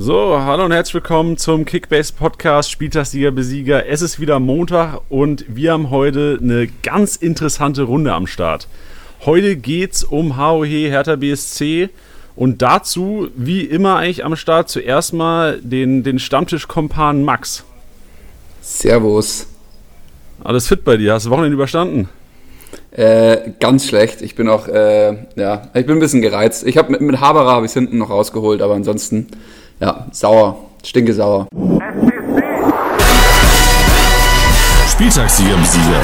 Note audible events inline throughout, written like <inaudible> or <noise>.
So, hallo und herzlich willkommen zum Kickbase Podcast Spieltagssieger Besieger. Es ist wieder Montag und wir haben heute eine ganz interessante Runde am Start. Heute geht's um HOH Hertha BSC und dazu, wie immer eigentlich am Start, zuerst mal den, den Stammtischkompan Max. Servus. Alles fit bei dir? Hast du Wochenende überstanden? Äh, ganz schlecht. Ich bin auch, äh, ja, ich bin ein bisschen gereizt. Ich habe mit, mit Haberer habe ich hinten noch rausgeholt, aber ansonsten ja, sauer. Stinke sauer. Spieltagssieger Sieger.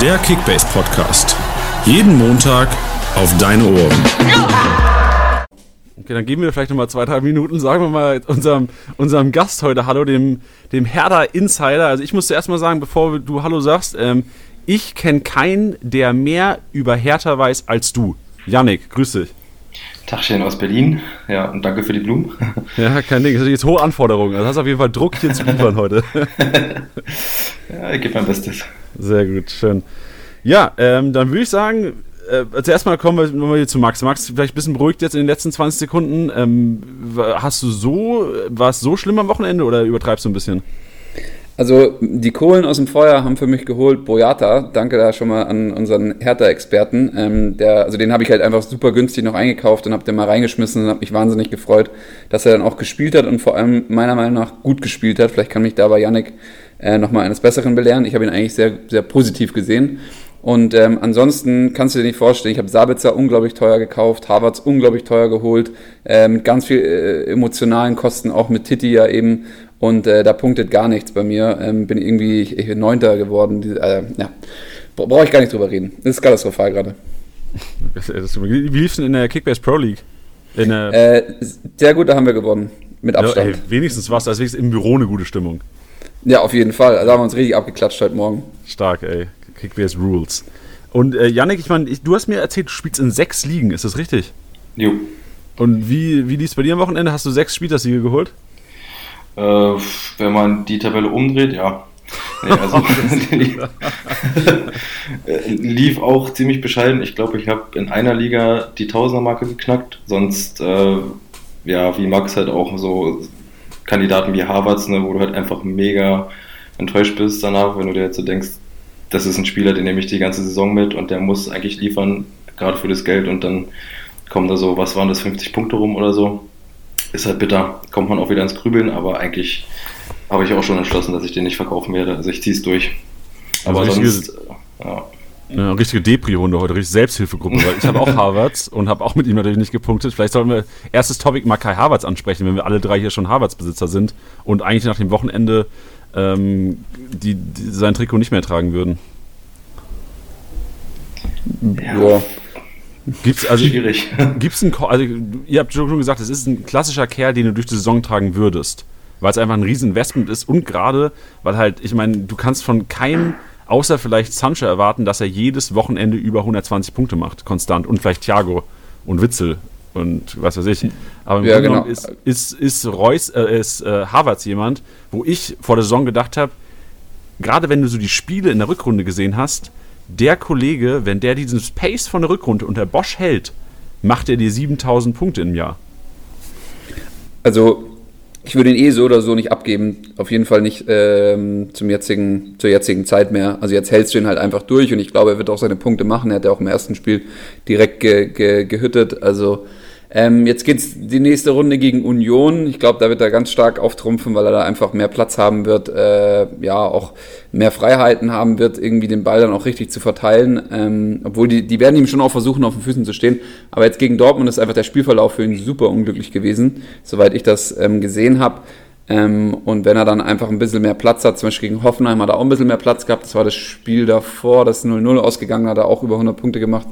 Der Kickbase Podcast. Jeden Montag auf deine Ohren. Okay, dann geben wir vielleicht nochmal zwei, drei Minuten, sagen wir mal unserem, unserem Gast heute Hallo, dem, dem Herder Insider. Also ich muss zuerst mal sagen, bevor du Hallo sagst, ähm, ich kenne keinen, der mehr über Hertha weiß als du. Yannick, grüß dich. Tagchen aus Berlin. Ja, und danke für die Blumen. <laughs> Ja, kein Ding. Das sind jetzt hohe Anforderungen. Also hast auf jeden Fall Druck, hier zu liefern heute. <laughs> <laughs> ja, ich gebe mein Bestes. Sehr gut, schön. Ja, ähm, dann würde ich sagen, äh, zuerst mal kommen wir nochmal hier zu Max. Max, vielleicht ein bisschen beruhigt jetzt in den letzten 20 Sekunden. Ähm, hast du so, war es so schlimm am Wochenende oder übertreibst du ein bisschen? Also die Kohlen aus dem Feuer haben für mich geholt Boyata. Danke da schon mal an unseren Hertha-Experten. Ähm, der, also den habe ich halt einfach super günstig noch eingekauft und habe den mal reingeschmissen und habe mich wahnsinnig gefreut, dass er dann auch gespielt hat und vor allem meiner Meinung nach gut gespielt hat. Vielleicht kann mich da bei Yannick äh, nochmal eines Besseren belehren. Ich habe ihn eigentlich sehr, sehr positiv gesehen. Und ähm, ansonsten kannst du dir nicht vorstellen, ich habe Sabitzer unglaublich teuer gekauft, Harvards unglaublich teuer geholt, äh, mit ganz viel äh, emotionalen Kosten, auch mit Titi ja eben. Und äh, da punktet gar nichts bei mir. Ähm, bin irgendwie ich, ich Neunter geworden. Äh, ja, brauche ich gar nicht drüber reden. Das ist katastrophal gerade. <laughs> Wie lief es denn in der Kickbase Pro League? Äh, sehr gut, da haben wir gewonnen. Mit Abstand. Ja, ey, wenigstens war es als wenigstens im Büro eine gute Stimmung. Ja, auf jeden Fall. Also haben wir uns richtig abgeklatscht heute Morgen. Stark, ey. Kickbase Rules. Und äh, Yannick, ich meine, du hast mir erzählt, du spielst in sechs Ligen, ist das richtig? Jo. Und wie, wie lief es bei dir am Wochenende? Hast du sechs Spieltagssiege geholt? Äh, wenn man die Tabelle umdreht, ja. Nee, <laughs> also <laughs> lief auch ziemlich bescheiden. Ich glaube, ich habe in einer Liga die Tausender-Marke geknackt. Sonst, äh, ja, wie Max halt auch so Kandidaten wie Harvards, ne, wo du halt einfach mega enttäuscht bist danach, wenn du dir jetzt so denkst, das ist ein Spieler, den nehme ich die ganze Saison mit und der muss eigentlich liefern, gerade für das Geld und dann kommen da so, was waren das, 50 Punkte rum oder so ist halt bitter. Kommt man auch wieder ins Grübeln, aber eigentlich habe ich auch schon entschlossen, dass ich den nicht verkaufen werde. Also ich ziehe es durch. Also aber sonst, äh, ja. Eine richtige Depri-Runde heute, richtig Selbsthilfegruppe, weil ich habe auch <laughs> Harvards und habe auch mit ihm natürlich nicht gepunktet. Vielleicht sollten wir erstes Topic mal Kai Harvards ansprechen, wenn wir alle drei hier schon Harvards-Besitzer sind und eigentlich nach dem Wochenende ähm, die, die, sein Trikot nicht mehr tragen würden. Ja. Gibt's also schwierig. <laughs> Gibt's ein also ihr habt schon gesagt, es ist ein klassischer Kerl, den du durch die Saison tragen würdest, weil es einfach ein riesen Investment ist und gerade weil halt ich meine, du kannst von keinem außer vielleicht Sancho erwarten, dass er jedes Wochenende über 120 Punkte macht, konstant und vielleicht Thiago und Witzel und was weiß ich. Aber im ja, Grunde genau. ist, ist, ist Reus, äh, ist äh, Havertz jemand, wo ich vor der Saison gedacht habe, gerade wenn du so die Spiele in der Rückrunde gesehen hast, der Kollege, wenn der diesen Pace von der Rückrunde unter Bosch hält, macht er dir 7000 Punkte im Jahr. Also, ich würde ihn eh so oder so nicht abgeben. Auf jeden Fall nicht ähm, zum jetzigen, zur jetzigen Zeit mehr. Also jetzt hältst du ihn halt einfach durch und ich glaube, er wird auch seine Punkte machen. Er hat ja auch im ersten Spiel direkt ge, ge, gehüttet. Also ähm, jetzt geht's die nächste Runde gegen Union. Ich glaube, da wird er ganz stark auftrumpfen, weil er da einfach mehr Platz haben wird, äh, ja, auch mehr Freiheiten haben wird, irgendwie den Ball dann auch richtig zu verteilen. Ähm, obwohl die, die werden ihm schon auch versuchen, auf den Füßen zu stehen. Aber jetzt gegen Dortmund ist einfach der Spielverlauf für ihn super unglücklich gewesen, soweit ich das ähm, gesehen habe. Ähm, und wenn er dann einfach ein bisschen mehr Platz hat, zum Beispiel gegen Hoffenheim hat er auch ein bisschen mehr Platz gehabt. Das war das Spiel davor, das 0-0 ausgegangen hat, er auch über 100 Punkte gemacht,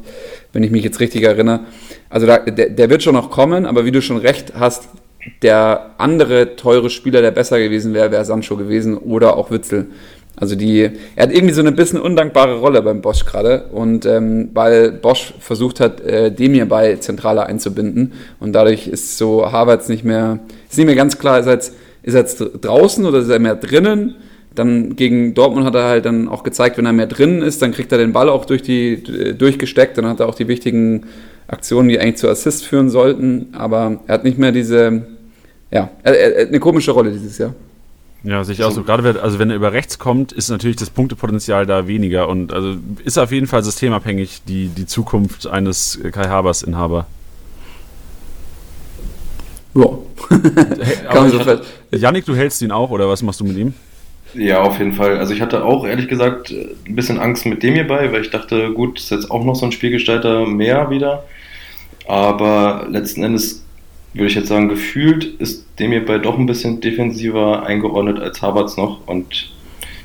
wenn ich mich jetzt richtig erinnere. Also da, der, der wird schon noch kommen, aber wie du schon recht hast, der andere teure Spieler, der besser gewesen wäre, wäre Sancho gewesen oder auch Witzel. Also die, er hat irgendwie so eine bisschen undankbare Rolle beim Bosch gerade und ähm, weil Bosch versucht hat, äh, dem hierbei zentraler einzubinden und dadurch ist so Harvards nicht mehr, ist nicht mehr ganz klar, ist jetzt, ist er jetzt draußen oder ist er mehr drinnen? Dann gegen Dortmund hat er halt dann auch gezeigt, wenn er mehr drinnen ist, dann kriegt er den Ball auch durch die, durchgesteckt, dann hat er auch die wichtigen Aktionen, die eigentlich zu Assist führen sollten, aber er hat nicht mehr diese, ja, er, er, eine komische Rolle dieses Jahr. Ja, sicher auch so. Gerade also wenn er über rechts kommt, ist natürlich das Punktepotenzial da weniger und also ist auf jeden Fall systemabhängig die, die Zukunft eines Kai Habers Inhaber. Ja. Hey, <laughs> so Janik, du hältst ihn auch oder was machst du mit ihm? Ja, auf jeden Fall. Also ich hatte auch ehrlich gesagt ein bisschen Angst mit dem hierbei, weil ich dachte, gut, ist jetzt auch noch so ein Spielgestalter mehr wieder. Aber letzten Endes würde ich jetzt sagen, gefühlt ist dem hierbei doch ein bisschen defensiver eingeordnet als Havertz noch. Und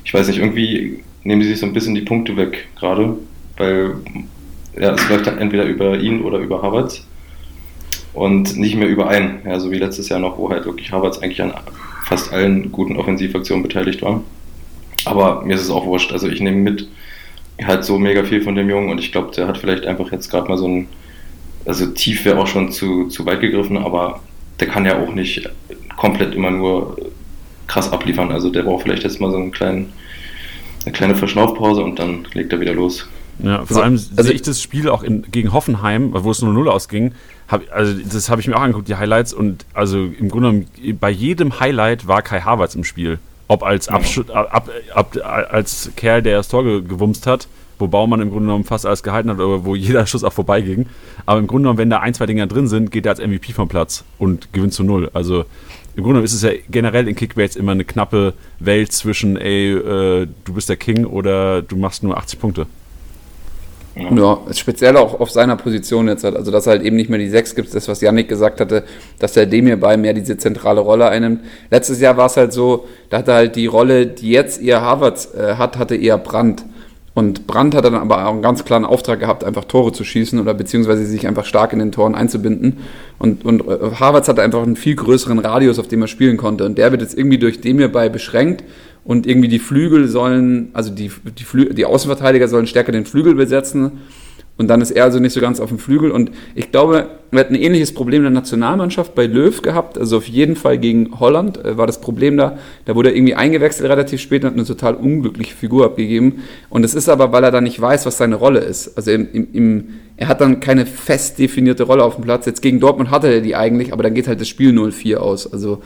ich weiß nicht, irgendwie nehmen sie sich so ein bisschen die Punkte weg gerade, weil ja, es läuft dann entweder über ihn oder über Havertz und nicht mehr über einen. Ja, so wie letztes Jahr noch, wo halt wirklich Havertz eigentlich an fast allen guten Offensivaktionen beteiligt war. Aber mir ist es auch wurscht. Also ich nehme mit halt so mega viel von dem Jungen und ich glaube, der hat vielleicht einfach jetzt gerade mal so ein, also tief wäre auch schon zu, zu weit gegriffen, aber der kann ja auch nicht komplett immer nur krass abliefern. Also der braucht vielleicht jetzt mal so einen kleinen, eine kleine Verschnaufpause und dann legt er wieder los. Ja, vor also, allem also sehe ich das Spiel auch in, gegen Hoffenheim, wo es 0-0 ausging, hab, also das habe ich mir auch angeguckt, die Highlights, und also im Grunde genommen, bei jedem Highlight war Kai Havertz im Spiel. Ob als, Absch ab, ab, als Kerl, der das Tor gewumst hat, wo Baumann im Grunde genommen fast alles gehalten hat, oder wo <laughs> jeder Schuss auch vorbeiging. Aber im Grunde genommen, wenn da ein, zwei Dinger drin sind, geht er als MVP vom Platz und gewinnt zu null. Also im Grunde genommen ist es ja generell in Kickbaits immer eine knappe Welt zwischen, ey, äh, du bist der King oder du machst nur 80 Punkte. Ja. speziell auch auf seiner Position jetzt hat. Also, dass er halt eben nicht mehr die Sechs gibt, das, was Yannick gesagt hatte, dass er dem hierbei mehr diese zentrale Rolle einnimmt. Letztes Jahr war es halt so, da hatte halt die Rolle, die jetzt eher Harvard äh, hat, hatte eher Brandt. Und Brandt hat dann aber auch einen ganz klaren Auftrag gehabt, einfach Tore zu schießen oder beziehungsweise sich einfach stark in den Toren einzubinden. Und, und äh, Harvards hatte einfach einen viel größeren Radius, auf dem er spielen konnte. Und der wird jetzt irgendwie durch dem hierbei beschränkt und irgendwie die Flügel sollen, also die, die, Flü die Außenverteidiger sollen stärker den Flügel besetzen. Und dann ist er also nicht so ganz auf dem Flügel. Und ich glaube, wir hatten ein ähnliches Problem in der Nationalmannschaft bei Löw gehabt, also auf jeden Fall gegen Holland äh, war das Problem da, da wurde er irgendwie eingewechselt relativ spät und hat eine total unglückliche Figur abgegeben. Und es ist aber, weil er da nicht weiß, was seine Rolle ist, also im, im, im er hat dann keine fest definierte Rolle auf dem Platz, jetzt gegen Dortmund hatte er die eigentlich, aber dann geht halt das Spiel 0-4 aus, also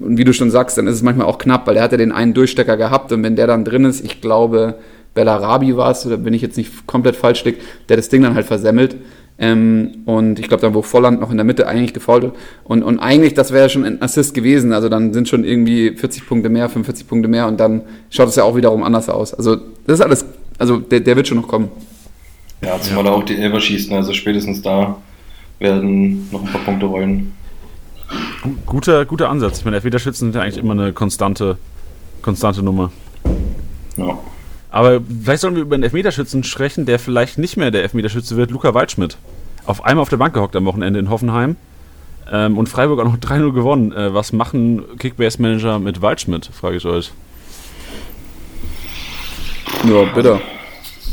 und wie du schon sagst, dann ist es manchmal auch knapp, weil er hat ja den einen Durchstecker gehabt und wenn der dann drin ist, ich glaube, Bellarabi war es, oder wenn ich jetzt nicht komplett falsch liege, der das Ding dann halt versemmelt. Ähm, und ich glaube, dann wo Volland noch in der Mitte eigentlich gefault. Und, und eigentlich, das wäre ja schon ein Assist gewesen. Also dann sind schon irgendwie 40 Punkte mehr, 45 Punkte mehr und dann schaut es ja auch wiederum anders aus. Also das ist alles, also der, der wird schon noch kommen. Ja, zumal ja. er auch die Elber schießt. Ne? Also spätestens da werden noch ein paar Punkte rollen. Guter, guter Ansatz. Ich meine, Elfmeterschützen sind ja eigentlich immer eine konstante, konstante Nummer. Ja. Aber vielleicht sollen wir über einen Elfmeterschützen sprechen, der vielleicht nicht mehr der Elfmeterschütze wird, Luca Waldschmidt. Auf einmal auf der Bank gehockt am Wochenende in Hoffenheim ähm, und Freiburg auch noch <laughs> 3-0 gewonnen. Äh, was machen Kickbase-Manager mit Waldschmidt, frage ich euch. Ja, bitte.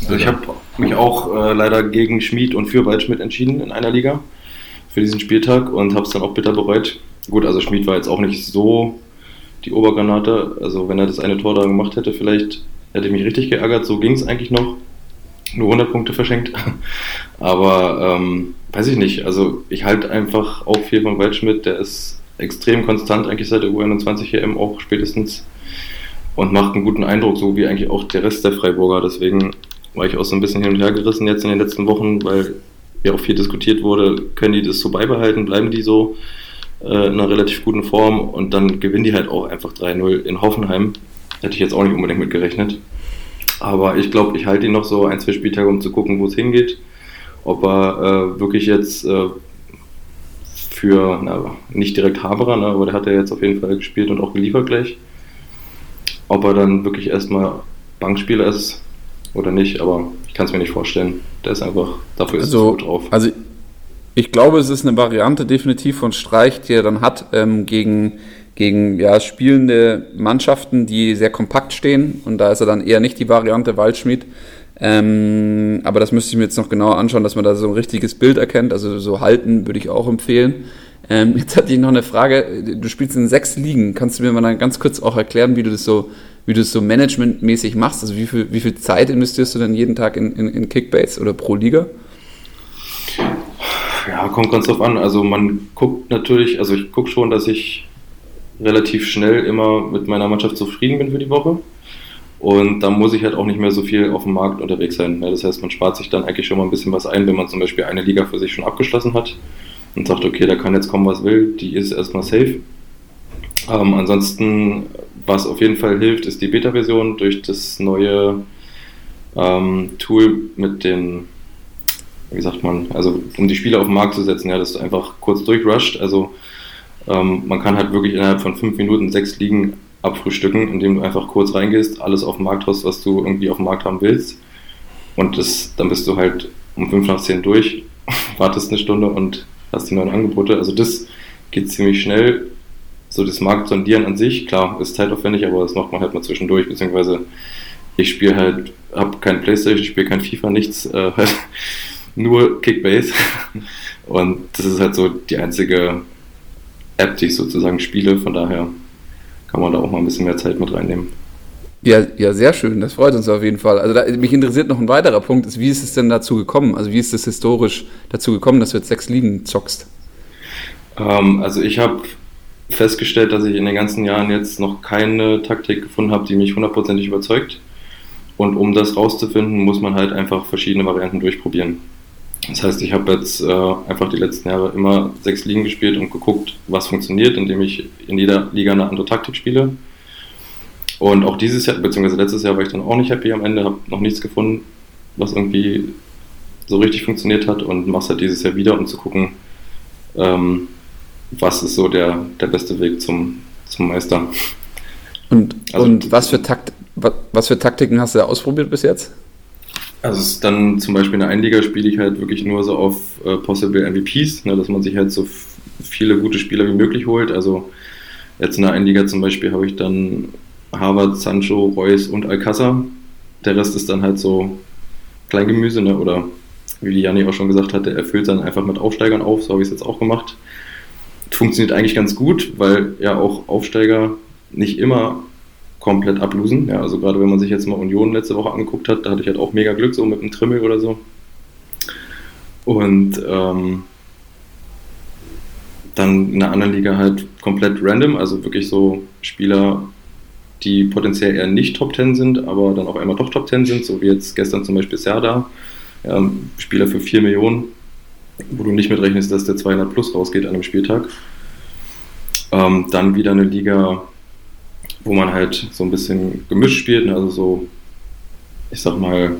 Also ich habe mich auch äh, leider gegen Schmid und für Waldschmidt entschieden in einer Liga für diesen Spieltag und habe es dann auch bitter bereut. Gut, also Schmid war jetzt auch nicht so die Obergranate. Also wenn er das eine Tor da gemacht hätte, vielleicht hätte ich mich richtig geärgert. So ging es eigentlich noch. Nur 100 Punkte verschenkt. <laughs> Aber ähm, weiß ich nicht. Also ich halte einfach auch viel von Waldschmidt. Der ist extrem konstant eigentlich seit der U21 EM auch spätestens und macht einen guten Eindruck, so wie eigentlich auch der Rest der Freiburger. Deswegen war ich auch so ein bisschen hin und her gerissen jetzt in den letzten Wochen, weil ja auch viel diskutiert wurde, können die das so beibehalten, bleiben die so äh, in einer relativ guten Form und dann gewinnen die halt auch einfach 3-0 in Hoffenheim. Hätte ich jetzt auch nicht unbedingt mit gerechnet. Aber ich glaube, ich halte ihn noch so ein, zwei Spieltage, um zu gucken, wo es hingeht. Ob er äh, wirklich jetzt äh, für, na, nicht direkt Haberer, ne, aber der hat ja jetzt auf jeden Fall gespielt und auch geliefert gleich. Ob er dann wirklich erstmal Bankspieler ist oder nicht, aber ich kann es mir nicht vorstellen. Der ist einfach, dafür ist also, es gut drauf. Also ich glaube, es ist eine Variante definitiv von Streich, die er dann hat ähm, gegen, gegen ja, spielende Mannschaften, die sehr kompakt stehen. Und da ist er dann eher nicht die Variante Waldschmidt. Ähm, aber das müsste ich mir jetzt noch genauer anschauen, dass man da so ein richtiges Bild erkennt. Also so halten würde ich auch empfehlen. Ähm, <laughs> jetzt hatte ich noch eine Frage. Du spielst in sechs Ligen. Kannst du mir mal dann ganz kurz auch erklären, wie du das so wie du es so managementmäßig machst. Also wie viel, wie viel Zeit investierst du denn jeden Tag in, in, in Kickbase oder pro Liga? Ja, kommt ganz drauf an. Also man guckt natürlich, also ich gucke schon, dass ich relativ schnell immer mit meiner Mannschaft zufrieden bin für die Woche. Und dann muss ich halt auch nicht mehr so viel auf dem Markt unterwegs sein. Das heißt, man spart sich dann eigentlich schon mal ein bisschen was ein, wenn man zum Beispiel eine Liga für sich schon abgeschlossen hat und sagt, okay, da kann jetzt kommen, was will, die ist erstmal safe. Ähm, ansonsten, was auf jeden Fall hilft, ist die Beta-Version durch das neue ähm, Tool mit den, wie sagt man, also um die Spiele auf den Markt zu setzen, ja, dass du einfach kurz durchrusht. Also ähm, man kann halt wirklich innerhalb von fünf Minuten sechs Ligen abfrühstücken, indem du einfach kurz reingehst, alles auf den Markt hast, was du irgendwie auf dem Markt haben willst. Und das, dann bist du halt um 5 nach 10 durch, <laughs> wartest eine Stunde und hast die neuen Angebote. Also das geht ziemlich schnell. So das Markt sondieren an sich, klar, ist zeitaufwendig, aber das macht man halt mal zwischendurch, beziehungsweise ich spiele halt, habe kein Playstation, spiele kein FIFA, nichts, äh, <laughs> halt nur Kickbase. <laughs> Und das ist halt so die einzige App, die ich sozusagen spiele, von daher kann man da auch mal ein bisschen mehr Zeit mit reinnehmen. Ja, ja, sehr schön. Das freut uns auf jeden Fall. Also da, mich interessiert noch ein weiterer Punkt, ist, wie ist es denn dazu gekommen? Also wie ist es historisch dazu gekommen, dass du jetzt sechs Ligen zockst? Ähm, also ich habe festgestellt, dass ich in den ganzen Jahren jetzt noch keine Taktik gefunden habe, die mich hundertprozentig überzeugt. Und um das rauszufinden, muss man halt einfach verschiedene Varianten durchprobieren. Das heißt, ich habe jetzt äh, einfach die letzten Jahre immer sechs Ligen gespielt und geguckt, was funktioniert, indem ich in jeder Liga eine andere Taktik spiele. Und auch dieses Jahr, beziehungsweise letztes Jahr war ich dann auch nicht happy am Ende, habe noch nichts gefunden, was irgendwie so richtig funktioniert hat und mache es halt dieses Jahr wieder, um zu gucken, ähm, was ist so der, der beste Weg zum, zum Meister. Und, also, und was, für Takt, was, was für Taktiken hast du da ausprobiert bis jetzt? Also es ist dann zum Beispiel in der Einliga spiele ich halt wirklich nur so auf äh, Possible MVPs, ne, dass man sich halt so viele gute Spieler wie möglich holt. Also jetzt in der Einliga zum Beispiel habe ich dann Harvard, Sancho, Reus und Alcázar. Der Rest ist dann halt so Kleingemüse, ne? oder wie Janni auch schon gesagt hatte, er füllt dann einfach mit Aufsteigern auf, so habe ich es jetzt auch gemacht. Funktioniert eigentlich ganz gut, weil ja auch Aufsteiger nicht immer komplett ablosen. Ja, also gerade wenn man sich jetzt mal Union letzte Woche angeguckt hat, da hatte ich halt auch mega Glück, so mit einem Trimmel oder so. Und ähm, dann in der anderen Liga halt komplett random, also wirklich so Spieler, die potenziell eher nicht Top 10 sind, aber dann auch einmal doch Top 10 sind, so wie jetzt gestern zum Beispiel Serda, ja, Spieler für 4 Millionen, wo du nicht mitrechnest, dass der 200 plus rausgeht an einem Spieltag. Ähm, dann wieder eine Liga, wo man halt so ein bisschen gemischt spielt, ne? also so, ich sag mal,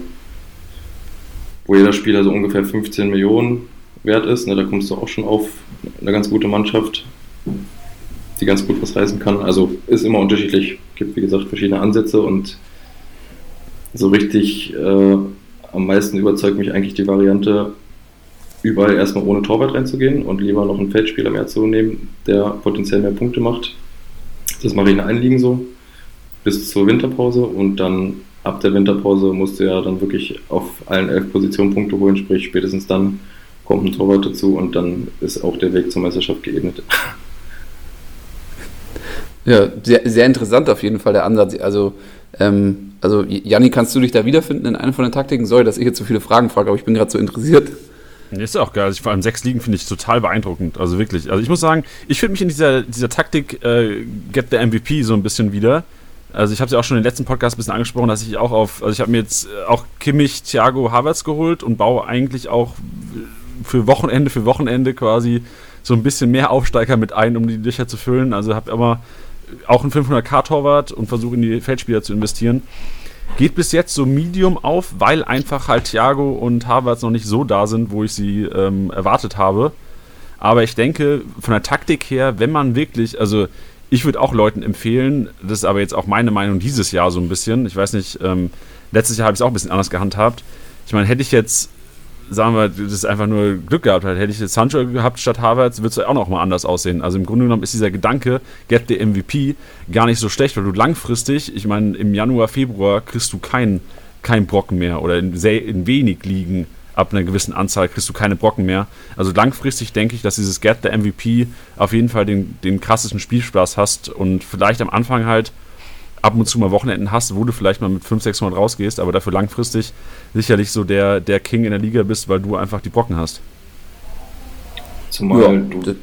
wo jeder Spieler so ungefähr 15 Millionen wert ist. Ne? Da kommst du auch schon auf eine ganz gute Mannschaft, die ganz gut was reißen kann. Also ist immer unterschiedlich. Gibt wie gesagt verschiedene Ansätze und so richtig äh, am meisten überzeugt mich eigentlich die Variante, überall erstmal ohne Torwart reinzugehen und lieber noch einen Feldspieler mehr zu nehmen, der potenziell mehr Punkte macht das mache ich in Einliegen so bis zur Winterpause und dann ab der Winterpause musst du ja dann wirklich auf allen elf Positionen Punkte holen, sprich spätestens dann kommt ein Torwart dazu und dann ist auch der Weg zur Meisterschaft geebnet. Ja, sehr, sehr interessant auf jeden Fall der Ansatz. Also, ähm, also Janni, kannst du dich da wiederfinden in einer von den Taktiken? Sorry, dass ich jetzt so viele Fragen frage, aber ich bin gerade so interessiert. Ist auch geil. Also vor allem sechs Ligen finde ich total beeindruckend. Also wirklich. Also ich muss sagen, ich finde mich in dieser, dieser Taktik äh, Get the MVP so ein bisschen wieder. Also ich habe es ja auch schon den letzten Podcast ein bisschen angesprochen, dass ich auch auf, also ich habe mir jetzt äh, auch Kimmich, Thiago, Havertz geholt und baue eigentlich auch für Wochenende für Wochenende quasi so ein bisschen mehr Aufsteiger mit ein, um die Löcher zu füllen. Also habe immer auch einen 500k-Torwart und versuche in die Feldspieler zu investieren. Geht bis jetzt so Medium auf, weil einfach halt Thiago und Havertz noch nicht so da sind, wo ich sie ähm, erwartet habe. Aber ich denke, von der Taktik her, wenn man wirklich, also ich würde auch Leuten empfehlen, das ist aber jetzt auch meine Meinung dieses Jahr so ein bisschen. Ich weiß nicht, ähm, letztes Jahr habe ich es auch ein bisschen anders gehandhabt. Ich meine, hätte ich jetzt sagen wir, das ist einfach nur Glück gehabt hat. Hätte ich jetzt Sancho gehabt statt Havertz, würde es auch noch mal anders aussehen. Also im Grunde genommen ist dieser Gedanke, get the MVP, gar nicht so schlecht, weil du langfristig, ich meine, im Januar, Februar kriegst du keinen kein Brocken mehr oder in, sehr, in wenig Ligen ab einer gewissen Anzahl kriegst du keine Brocken mehr. Also langfristig denke ich, dass dieses Get the MVP auf jeden Fall den, den krassesten Spielspaß hast und vielleicht am Anfang halt ab und zu mal Wochenenden hast, wo du vielleicht mal mit 500, 600 rausgehst, aber dafür langfristig sicherlich so der, der King in der Liga bist, weil du einfach die Brocken hast. Zumal ja, du.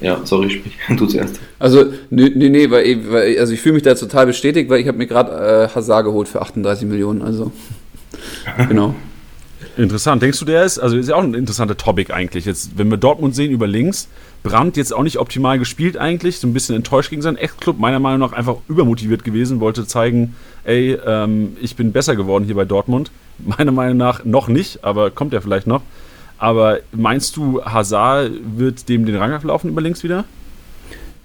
Ja, sorry, sprich, <laughs> du zuerst. Also, nee, nee, nee weil, weil, also ich fühle mich da total bestätigt, weil ich habe mir gerade äh, Hazard geholt für 38 Millionen, also. <laughs> genau. Interessant. Denkst du, der ist, also ist ja auch ein interessanter Topic eigentlich. Jetzt, wenn wir Dortmund sehen über links, Brandt jetzt auch nicht optimal gespielt eigentlich, so ein bisschen enttäuscht gegen seinen Ex-Club, meiner Meinung nach einfach übermotiviert gewesen, wollte zeigen, ey, ähm, ich bin besser geworden hier bei Dortmund. <laughs> Meiner Meinung nach noch nicht, aber kommt ja vielleicht noch. Aber meinst du, Hazard wird dem den Rang ablaufen über links wieder?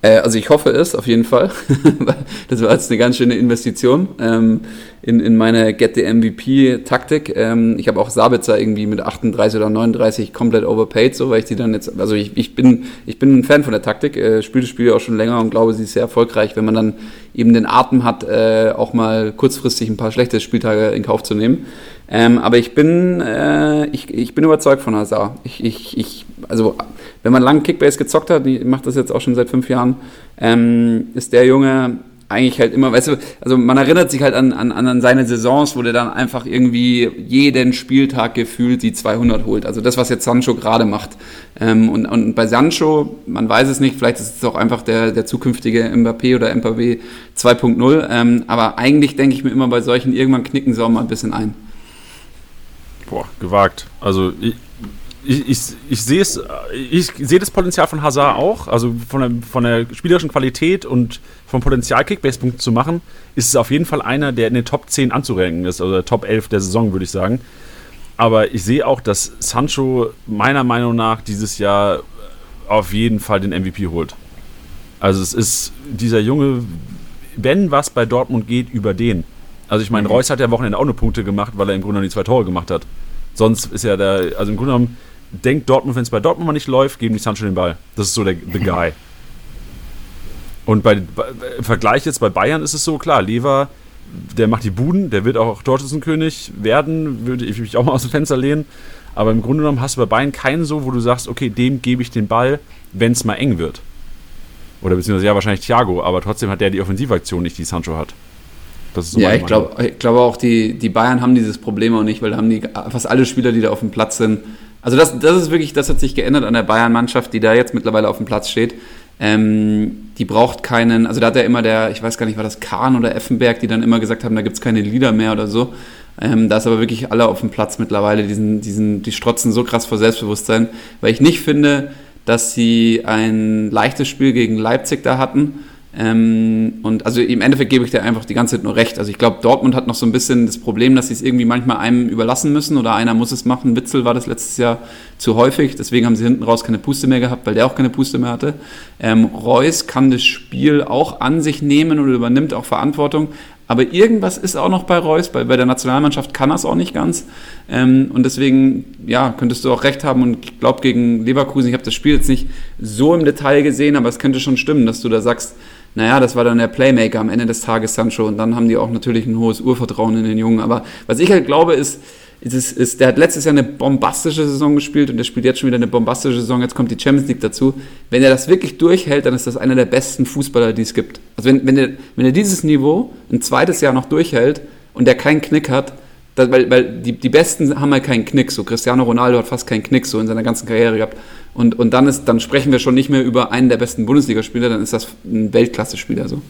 Äh, also ich hoffe es auf jeden Fall. <laughs> das war jetzt eine ganz schöne Investition ähm, in, in meine Get the MVP-Taktik. Ähm, ich habe auch Sabitzer irgendwie mit 38 oder 39 komplett overpaid, so weil ich die dann jetzt, also ich, ich bin ich bin ein Fan von der Taktik, äh, spiele das Spiel auch schon länger und glaube, sie ist sehr erfolgreich, wenn man dann eben den Atem hat, äh, auch mal kurzfristig ein paar schlechte Spieltage in Kauf zu nehmen. Ähm, aber ich bin, äh, ich, ich bin überzeugt von Hazard. Ich, ich, ich, also, wenn man lange Kickbase gezockt hat, ich mache das jetzt auch schon seit fünf Jahren, ähm, ist der Junge eigentlich halt immer, weißt du, also man erinnert sich halt an, an, an seine Saisons, wo der dann einfach irgendwie jeden Spieltag gefühlt die 200 holt. Also das, was jetzt Sancho gerade macht. Ähm, und, und bei Sancho, man weiß es nicht, vielleicht ist es auch einfach der, der zukünftige Mbappé oder Mbappé 2.0. Ähm, aber eigentlich denke ich mir immer bei solchen, irgendwann knicken sie auch mal ein bisschen ein. Boah, gewagt. Also ich, ich, ich, ich sehe es, ich sehe das Potenzial von Hazard auch. Also von der, von der spielerischen Qualität und vom Potenzial Kickbase-Punkte zu machen, ist es auf jeden Fall einer, der in den Top 10 anzurenken ist, oder Top 11 der Saison, würde ich sagen. Aber ich sehe auch, dass Sancho meiner Meinung nach dieses Jahr auf jeden Fall den MVP holt. Also es ist dieser Junge, wenn was bei Dortmund geht, über den. Also ich meine, mhm. Reus hat ja am Wochenende auch nur Punkte gemacht, weil er im Grunde genommen die zwei Tore gemacht hat. Sonst ist ja der, also im Grunde genommen denkt Dortmund, wenn es bei Dortmund mal nicht läuft, geben die Sancho den Ball. Das ist so der the guy. <laughs> Und bei, bei, im Vergleich jetzt bei Bayern ist es so, klar, Lever, der macht die Buden, der wird auch Torschützenkönig werden, würde ich mich auch mal aus dem Fenster lehnen. Aber im Grunde genommen hast du bei Bayern keinen so, wo du sagst, okay, dem gebe ich den Ball, wenn es mal eng wird. Oder beziehungsweise ja, wahrscheinlich Thiago, aber trotzdem hat der die Offensivaktion nicht, die Sancho hat. So ja, ich glaube ich glaub auch, die, die Bayern haben dieses Problem auch nicht, weil da haben die fast alle Spieler, die da auf dem Platz sind. Also das, das ist wirklich, das hat sich geändert an der Bayern-Mannschaft, die da jetzt mittlerweile auf dem Platz steht. Ähm, die braucht keinen, also da hat ja immer der, ich weiß gar nicht, war das Kahn oder Effenberg, die dann immer gesagt haben, da gibt es keine Lieder mehr oder so. Ähm, da ist aber wirklich alle auf dem Platz mittlerweile, diesen, diesen, die strotzen so krass vor Selbstbewusstsein, weil ich nicht finde, dass sie ein leichtes Spiel gegen Leipzig da hatten ähm, und also im Endeffekt gebe ich dir einfach die ganze Zeit nur recht. Also ich glaube, Dortmund hat noch so ein bisschen das Problem, dass sie es irgendwie manchmal einem überlassen müssen oder einer muss es machen. Witzel war das letztes Jahr zu häufig, deswegen haben sie hinten raus keine Puste mehr gehabt, weil der auch keine Puste mehr hatte. Ähm, Reus kann das Spiel auch an sich nehmen und übernimmt auch Verantwortung. Aber irgendwas ist auch noch bei Reus, bei, bei der Nationalmannschaft kann er es auch nicht ganz. Ähm, und deswegen, ja, könntest du auch recht haben. Und ich glaube, gegen Leverkusen, ich habe das Spiel jetzt nicht so im Detail gesehen, aber es könnte schon stimmen, dass du da sagst, naja, das war dann der Playmaker am Ende des Tages Sancho und dann haben die auch natürlich ein hohes Urvertrauen in den Jungen. Aber was ich halt glaube, ist, ist, ist, der hat letztes Jahr eine bombastische Saison gespielt und der spielt jetzt schon wieder eine bombastische Saison. Jetzt kommt die Champions League dazu. Wenn er das wirklich durchhält, dann ist das einer der besten Fußballer, die es gibt. Also wenn, wenn, er, wenn er dieses Niveau ein zweites Jahr noch durchhält und der keinen Knick hat, das, weil, weil die, die Besten haben halt keinen Knick. So Cristiano Ronaldo hat fast keinen Knick so in seiner ganzen Karriere gehabt. Und, und dann, ist, dann sprechen wir schon nicht mehr über einen der besten Bundesligaspieler, dann ist das ein Weltklasse-Spieler. So.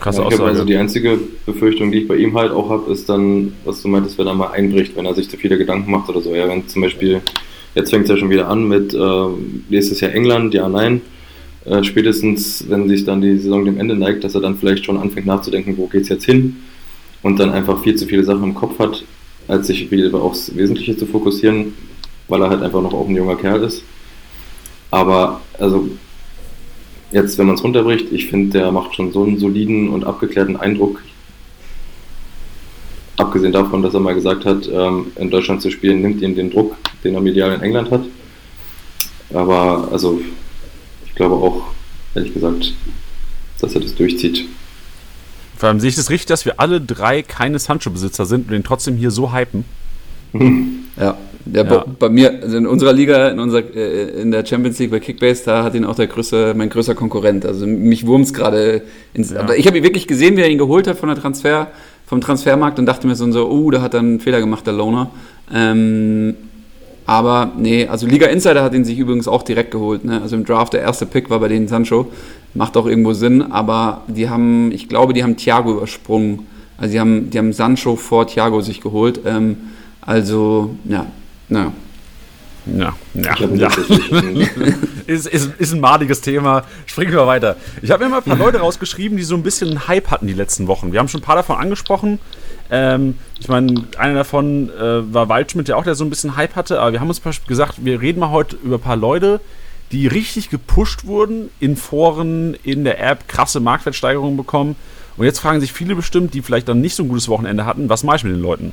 Krasse ja, Aussage. Also die einzige Befürchtung, die ich bei ihm halt auch habe, ist dann, was du meintest, wenn er mal einbricht, wenn er sich zu viele Gedanken macht oder so. Ja, wenn zum Beispiel, jetzt fängt es ja schon wieder an mit äh, nächstes Jahr England, ja, nein. Äh, spätestens, wenn sich dann die Saison dem Ende neigt, dass er dann vielleicht schon anfängt nachzudenken, wo geht es jetzt hin und dann einfach viel zu viele Sachen im Kopf hat, als sich wieder aufs Wesentliche zu fokussieren, weil er halt einfach noch auch ein junger Kerl ist. Aber also jetzt, wenn man es runterbricht, ich finde, der macht schon so einen soliden und abgeklärten Eindruck. Abgesehen davon, dass er mal gesagt hat, ähm, in Deutschland zu spielen, nimmt ihn den Druck, den er medial in England hat. Aber also, ich glaube auch, ehrlich gesagt, dass er das durchzieht. Vor allem sehe ich das richtig, dass wir alle drei keine Sancho-Besitzer sind und den trotzdem hier so hypen. Ja, der ja. bei mir, also in unserer Liga, in, unserer, äh, in der Champions League bei Kickbase, da hat ihn auch der größte, mein größter Konkurrent. Also mich wurmt es gerade ins. Ja. Aber ich habe ihn wirklich gesehen, wie er ihn geholt hat von der Transfer, vom Transfermarkt und dachte mir so, so oh, da hat er einen Fehler gemacht, der Loner. Ähm, Aber nee, also Liga Insider hat ihn sich übrigens auch direkt geholt. Ne? Also im Draft der erste Pick war bei denen Sancho. Macht auch irgendwo Sinn, aber die haben, ich glaube, die haben Thiago übersprungen. Also die haben, die haben Sancho vor Thiago sich geholt. Ähm, also, ja, naja. Ja, ja, ja. <laughs> ist, ist, ist ein madiges Thema. Springen wir weiter. Ich habe mir mal ein paar <laughs> Leute rausgeschrieben, die so ein bisschen einen Hype hatten die letzten Wochen. Wir haben schon ein paar davon angesprochen. Ähm, ich meine, einer davon äh, war Waldschmidt, der auch der so ein bisschen Hype hatte, aber wir haben uns gesagt, wir reden mal heute über ein paar Leute, die richtig gepusht wurden in Foren, in der App, krasse Marktwertsteigerungen bekommen. Und jetzt fragen sich viele bestimmt, die vielleicht dann nicht so ein gutes Wochenende hatten, was mache ich mit den Leuten?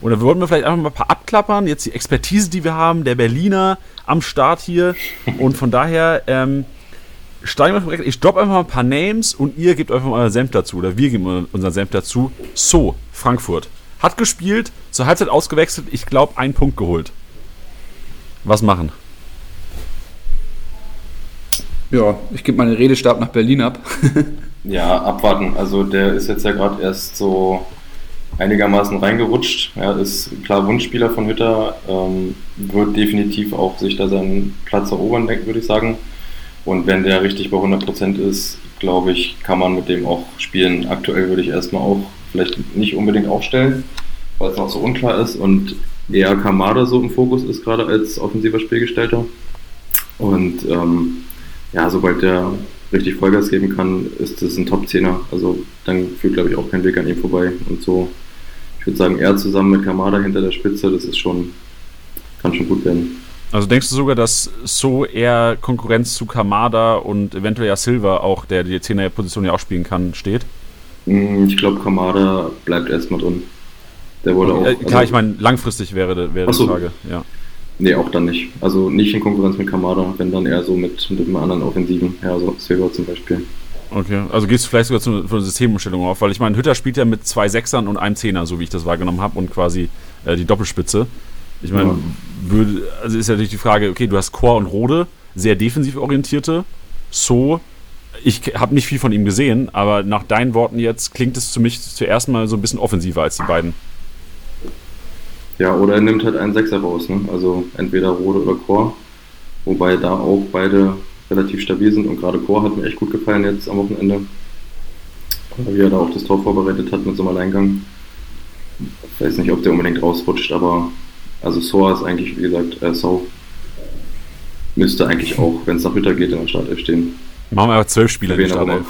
Und da würden wir vielleicht einfach mal ein paar abklappern. Jetzt die Expertise, die wir haben, der Berliner am Start hier. Und von daher, ähm, steigen wir direkt. Ich droppe einfach mal ein paar Names und ihr gebt einfach mal euren Senf dazu. Oder wir geben unseren Senf dazu. So, Frankfurt. Hat gespielt, zur Halbzeit ausgewechselt, ich glaube, einen Punkt geholt. Was machen? Ja, ich gebe meinen Redestab nach Berlin ab. <laughs> ja, abwarten. Also der ist jetzt ja gerade erst so einigermaßen reingerutscht. Er ist klar Wunschspieler von Hütter, ähm, wird definitiv auch sich da seinen Platz erobern, würde ich sagen. Und wenn der richtig bei 100% ist, glaube ich, kann man mit dem auch spielen. Aktuell würde ich erstmal auch vielleicht nicht unbedingt aufstellen, weil es noch so unklar ist und eher Kamada so im Fokus ist, gerade als offensiver Spielgestalter. Und ähm, ja, sobald der richtig Vollgas geben kann, ist das ein Top-Zehner. Also dann führt, glaube ich, auch kein Weg an ihm vorbei. Und so, ich würde sagen, er zusammen mit Kamada hinter der Spitze, das ist schon, kann schon gut werden. Also denkst du sogar, dass so eher Konkurrenz zu Kamada und eventuell ja Silva auch, der die 10er-Position ja auch spielen kann, steht? Mm, ich glaube, Kamada bleibt erstmal drin. Der wurde okay, auch. Also, klar, ich meine, langfristig wäre, wäre so. die Frage. Ja. Nee, auch dann nicht. Also nicht in Konkurrenz mit Kamada, wenn dann eher so mit, mit einem anderen Offensiven. Ja, so Silva zum Beispiel. Okay, also gehst du vielleicht sogar zu, einer Systemumstellung auf, weil ich meine, Hütter spielt ja mit zwei Sechsern und einem Zehner, so wie ich das wahrgenommen habe, und quasi äh, die Doppelspitze. Ich meine, ja. würde, also ist ja natürlich die Frage, okay, du hast Chor und Rode, sehr defensiv orientierte. So, ich habe nicht viel von ihm gesehen, aber nach deinen Worten jetzt klingt es für mich zuerst mal so ein bisschen offensiver als die beiden. Ja, oder er nimmt halt einen Sechser raus, ne? Also entweder Rode oder Chor. Wobei da auch beide relativ stabil sind und gerade Chor hat mir echt gut gefallen jetzt am Wochenende. Wie er da auch das Tor vorbereitet hat mit so einem Alleingang. Ich weiß nicht, ob der unbedingt rausrutscht, aber also Soa ist eigentlich, wie gesagt, äh, So müsste eigentlich auch, wenn es nach Hütter geht, in der Startelf stehen. Machen wir aber zwölf Spieler in die Startelf.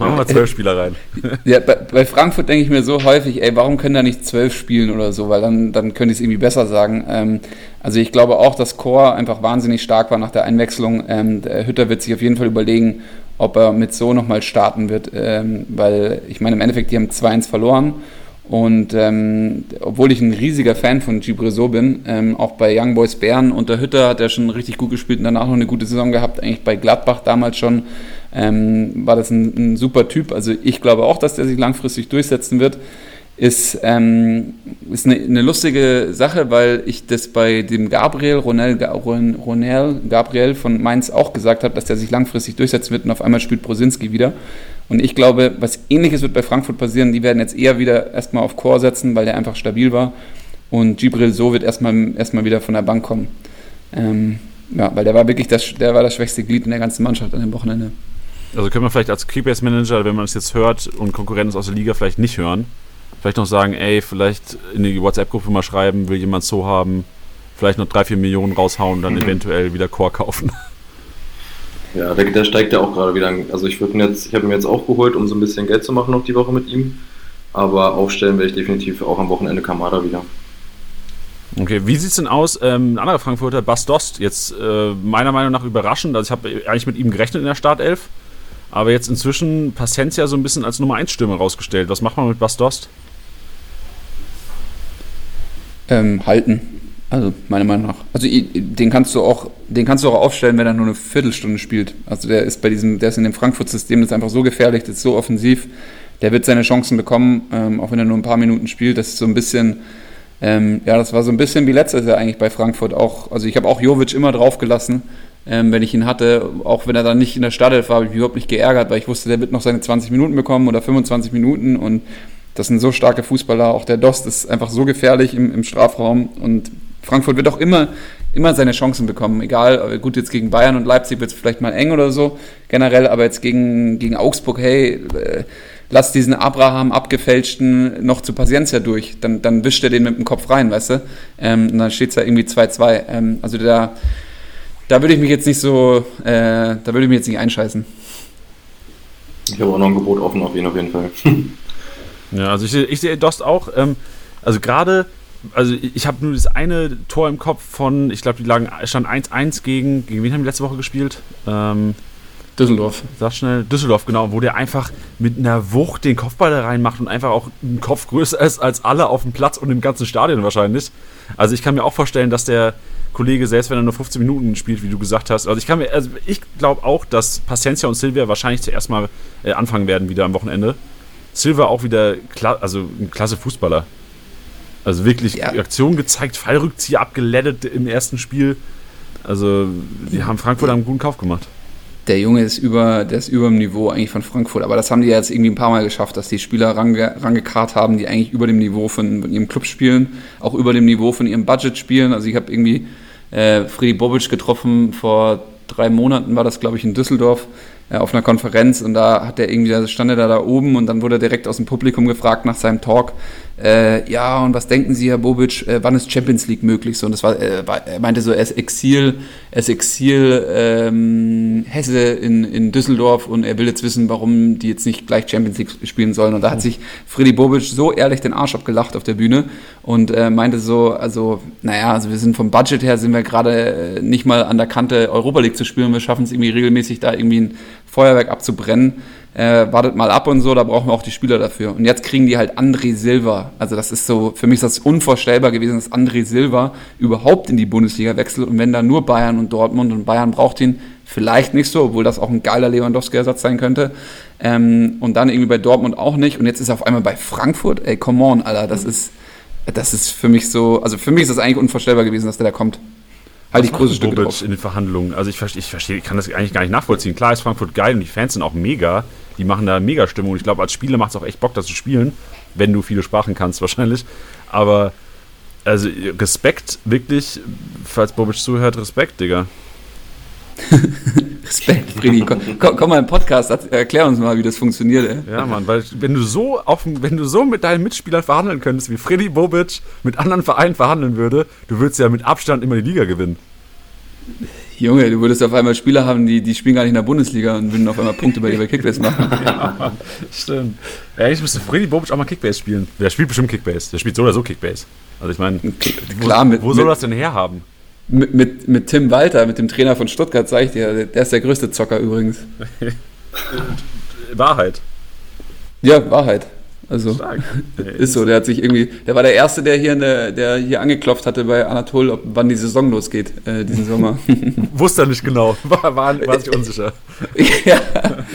Machen wir zwölf Spieler rein. <laughs> Ja, bei, bei Frankfurt denke ich mir so häufig, ey, warum können da nicht zwölf spielen oder so, weil dann, dann könnte ich es irgendwie besser sagen. Ähm, also ich glaube auch, dass Chor einfach wahnsinnig stark war nach der Einwechslung. Ähm, der Hütter wird sich auf jeden Fall überlegen, ob er mit so nochmal starten wird, ähm, weil ich meine, im Endeffekt, die haben 2-1 verloren. Und ähm, obwohl ich ein riesiger Fan von Gibreso bin, ähm, auch bei Young Boys Bern unter Hütter hat er schon richtig gut gespielt und danach noch eine gute Saison gehabt, eigentlich bei Gladbach damals schon ähm, war das ein, ein, super Typ. Also ich glaube auch, dass der sich langfristig durchsetzen wird. Ist, ähm, ist eine, eine, lustige Sache, weil ich das bei dem Gabriel, Ronel, Ronel Gabriel von Mainz auch gesagt habe, dass der sich langfristig durchsetzen wird und auf einmal spielt Brosinski wieder. Und ich glaube, was ähnliches wird bei Frankfurt passieren. Die werden jetzt eher wieder erstmal auf Chor setzen, weil der einfach stabil war. Und Gibril So wird erstmal, erstmal wieder von der Bank kommen. Ähm, ja, weil der war wirklich das, der war das schwächste Glied in der ganzen Mannschaft an dem Wochenende. Also können wir vielleicht als Keepbase-Manager, wenn man es jetzt hört und Konkurrenz aus der Liga vielleicht nicht hören, vielleicht noch sagen, ey, vielleicht in die WhatsApp-Gruppe mal schreiben, will jemand so haben, vielleicht noch drei, vier Millionen raushauen und dann mhm. eventuell wieder Core kaufen. Ja, der, der steigt ja auch gerade wieder. Also ich würde jetzt, ich habe ihn jetzt auch geholt, um so ein bisschen Geld zu machen noch die Woche mit ihm. Aber aufstellen werde ich definitiv auch am Wochenende Kamada wieder. Okay, wie sieht es denn aus? Ähm, ein anderer Frankfurter, Bas Dost, jetzt äh, meiner Meinung nach überraschend. Also ich habe eigentlich mit ihm gerechnet in der Startelf. Aber jetzt inzwischen Pacencia so ein bisschen als Nummer 1 Stürmer rausgestellt. Was macht man mit Bas Dost? Ähm, halten. Also meiner Meinung nach. Also den kannst du auch, den kannst du auch aufstellen, wenn er nur eine Viertelstunde spielt. Also der ist bei diesem, der ist in dem Frankfurt-System, das ist einfach so gefährlich, das ist so offensiv. Der wird seine Chancen bekommen, ähm, auch wenn er nur ein paar Minuten spielt. Das ist so ein bisschen, ähm, ja, das war so ein bisschen wie letztes Jahr eigentlich bei Frankfurt auch. Also ich habe auch Jovic immer draufgelassen ähm, wenn ich ihn hatte, auch wenn er dann nicht in der Startelf war, habe ich mich überhaupt nicht geärgert, weil ich wusste, der wird noch seine 20 Minuten bekommen oder 25 Minuten und das sind so starke Fußballer. Auch der Dost ist einfach so gefährlich im, im Strafraum und Frankfurt wird auch immer, immer seine Chancen bekommen. Egal, gut, jetzt gegen Bayern und Leipzig wird es vielleicht mal eng oder so, generell, aber jetzt gegen, gegen Augsburg, hey, äh, lass diesen Abraham abgefälschten noch zu Paciencia durch. Dann, dann wischt er den mit dem Kopf rein, weißt du? Ähm, und dann steht es da irgendwie 2-2. Ähm, also da, da würde ich mich jetzt nicht so, äh, da würde ich mich jetzt nicht einscheißen. Ich habe auch noch ein Gebot offen auf ihn auf jeden Fall. <laughs> ja, also ich, ich sehe Dost auch, ähm, also gerade, also ich habe nur das eine Tor im Kopf von, ich glaube, die lagen, stand 1-1 gegen, gegen wen haben die letzte Woche gespielt? Ähm, Düsseldorf. Sag schnell, Düsseldorf, genau, wo der einfach mit einer Wucht den Kopfball da reinmacht und einfach auch ein Kopf größer ist als alle auf dem Platz und im ganzen Stadion wahrscheinlich. Also ich kann mir auch vorstellen, dass der Kollege, selbst wenn er nur 15 Minuten spielt, wie du gesagt hast, also ich kann mir, also ich glaube auch, dass Paciencia und Silvia wahrscheinlich zuerst mal äh, anfangen werden wieder am Wochenende. Silva auch wieder, also ein klasse Fußballer. Also wirklich ja. Aktion gezeigt, Fallrückzieher abgelettet im ersten Spiel. Also die haben Frankfurt einen guten Kauf gemacht der Junge ist über, der ist über dem Niveau eigentlich von Frankfurt. Aber das haben die ja jetzt irgendwie ein paar Mal geschafft, dass die Spieler range, rangekarrt haben, die eigentlich über dem Niveau von, von, ihrem Club spielen, auch über dem Niveau von ihrem Budget spielen. Also ich habe irgendwie äh, Freddy Bobic getroffen, vor drei Monaten war das, glaube ich, in Düsseldorf äh, auf einer Konferenz und da hat er irgendwie, da stand er da, da oben und dann wurde er direkt aus dem Publikum gefragt nach seinem Talk, äh, ja, und was denken Sie, Herr Bobic, äh, wann ist Champions League möglich? So, und das war, äh, war, er meinte so, er ist Exil, er ist Exil ähm, Hesse in, in Düsseldorf und er will jetzt wissen, warum die jetzt nicht gleich Champions League spielen sollen. Und da hat sich Freddy Bobic so ehrlich den Arsch abgelacht auf der Bühne und äh, meinte so, also, naja, also wir sind vom Budget her, sind wir gerade äh, nicht mal an der Kante Europa League zu spielen, wir schaffen es irgendwie regelmäßig da irgendwie ein Feuerwerk abzubrennen äh, wartet mal ab und so, da brauchen wir auch die Spieler dafür. Und jetzt kriegen die halt André Silva. Also das ist so, für mich ist das unvorstellbar gewesen, dass André Silva überhaupt in die Bundesliga wechselt und wenn da nur Bayern und Dortmund und Bayern braucht ihn vielleicht nicht so, obwohl das auch ein geiler Lewandowski-Ersatz sein könnte. Ähm, und dann irgendwie bei Dortmund auch nicht. Und jetzt ist er auf einmal bei Frankfurt. Ey, come on, Alter, das ist, das ist für mich so, also für mich ist das eigentlich unvorstellbar gewesen, dass der da kommt halte ich große Stücke drauf. in den Verhandlungen. Also ich verstehe, ich verstehe, ich kann das eigentlich gar nicht nachvollziehen. Klar ist Frankfurt geil und die Fans sind auch mega. Die machen da mega Stimmung. Ich glaube, als Spieler macht es auch echt Bock, das zu spielen, wenn du viele Sprachen kannst <laughs> wahrscheinlich. Aber also Respekt, wirklich, falls Bobic zuhört, Respekt, Digga. <laughs> Respekt, Freddy. Komm, komm, mal im Podcast, erklär uns mal, wie das funktioniert. Ey. Ja, Mann, weil wenn du so auf, wenn du so mit deinen Mitspielern verhandeln könntest, wie Freddy Bobic mit anderen Vereinen verhandeln würde, du würdest ja mit Abstand immer die Liga gewinnen. Junge, du würdest auf einmal Spieler haben, die, die spielen gar nicht in der Bundesliga und würden auf einmal Punkte bei dir bei Kickbase <laughs> machen. ja, stimmt. Ja, eigentlich müsste Freddy Bobic auch mal Kickbase spielen. Der spielt bestimmt Kickbase. Der spielt so oder so Kickbase. Also ich meine, wo, mit, wo soll mit, das denn herhaben? Mit, mit, mit Tim Walter, mit dem Trainer von Stuttgart, sage ich dir, der ist der größte Zocker übrigens. <laughs> Wahrheit. Ja, Wahrheit. Also <laughs> ist so, der hat sich irgendwie, der war der Erste, der hier, der, der hier angeklopft hatte bei Anatol, ob, wann die Saison losgeht, äh, diesen Sommer. <laughs> Wusste er nicht genau, <laughs> war, war, war sich unsicher. ja,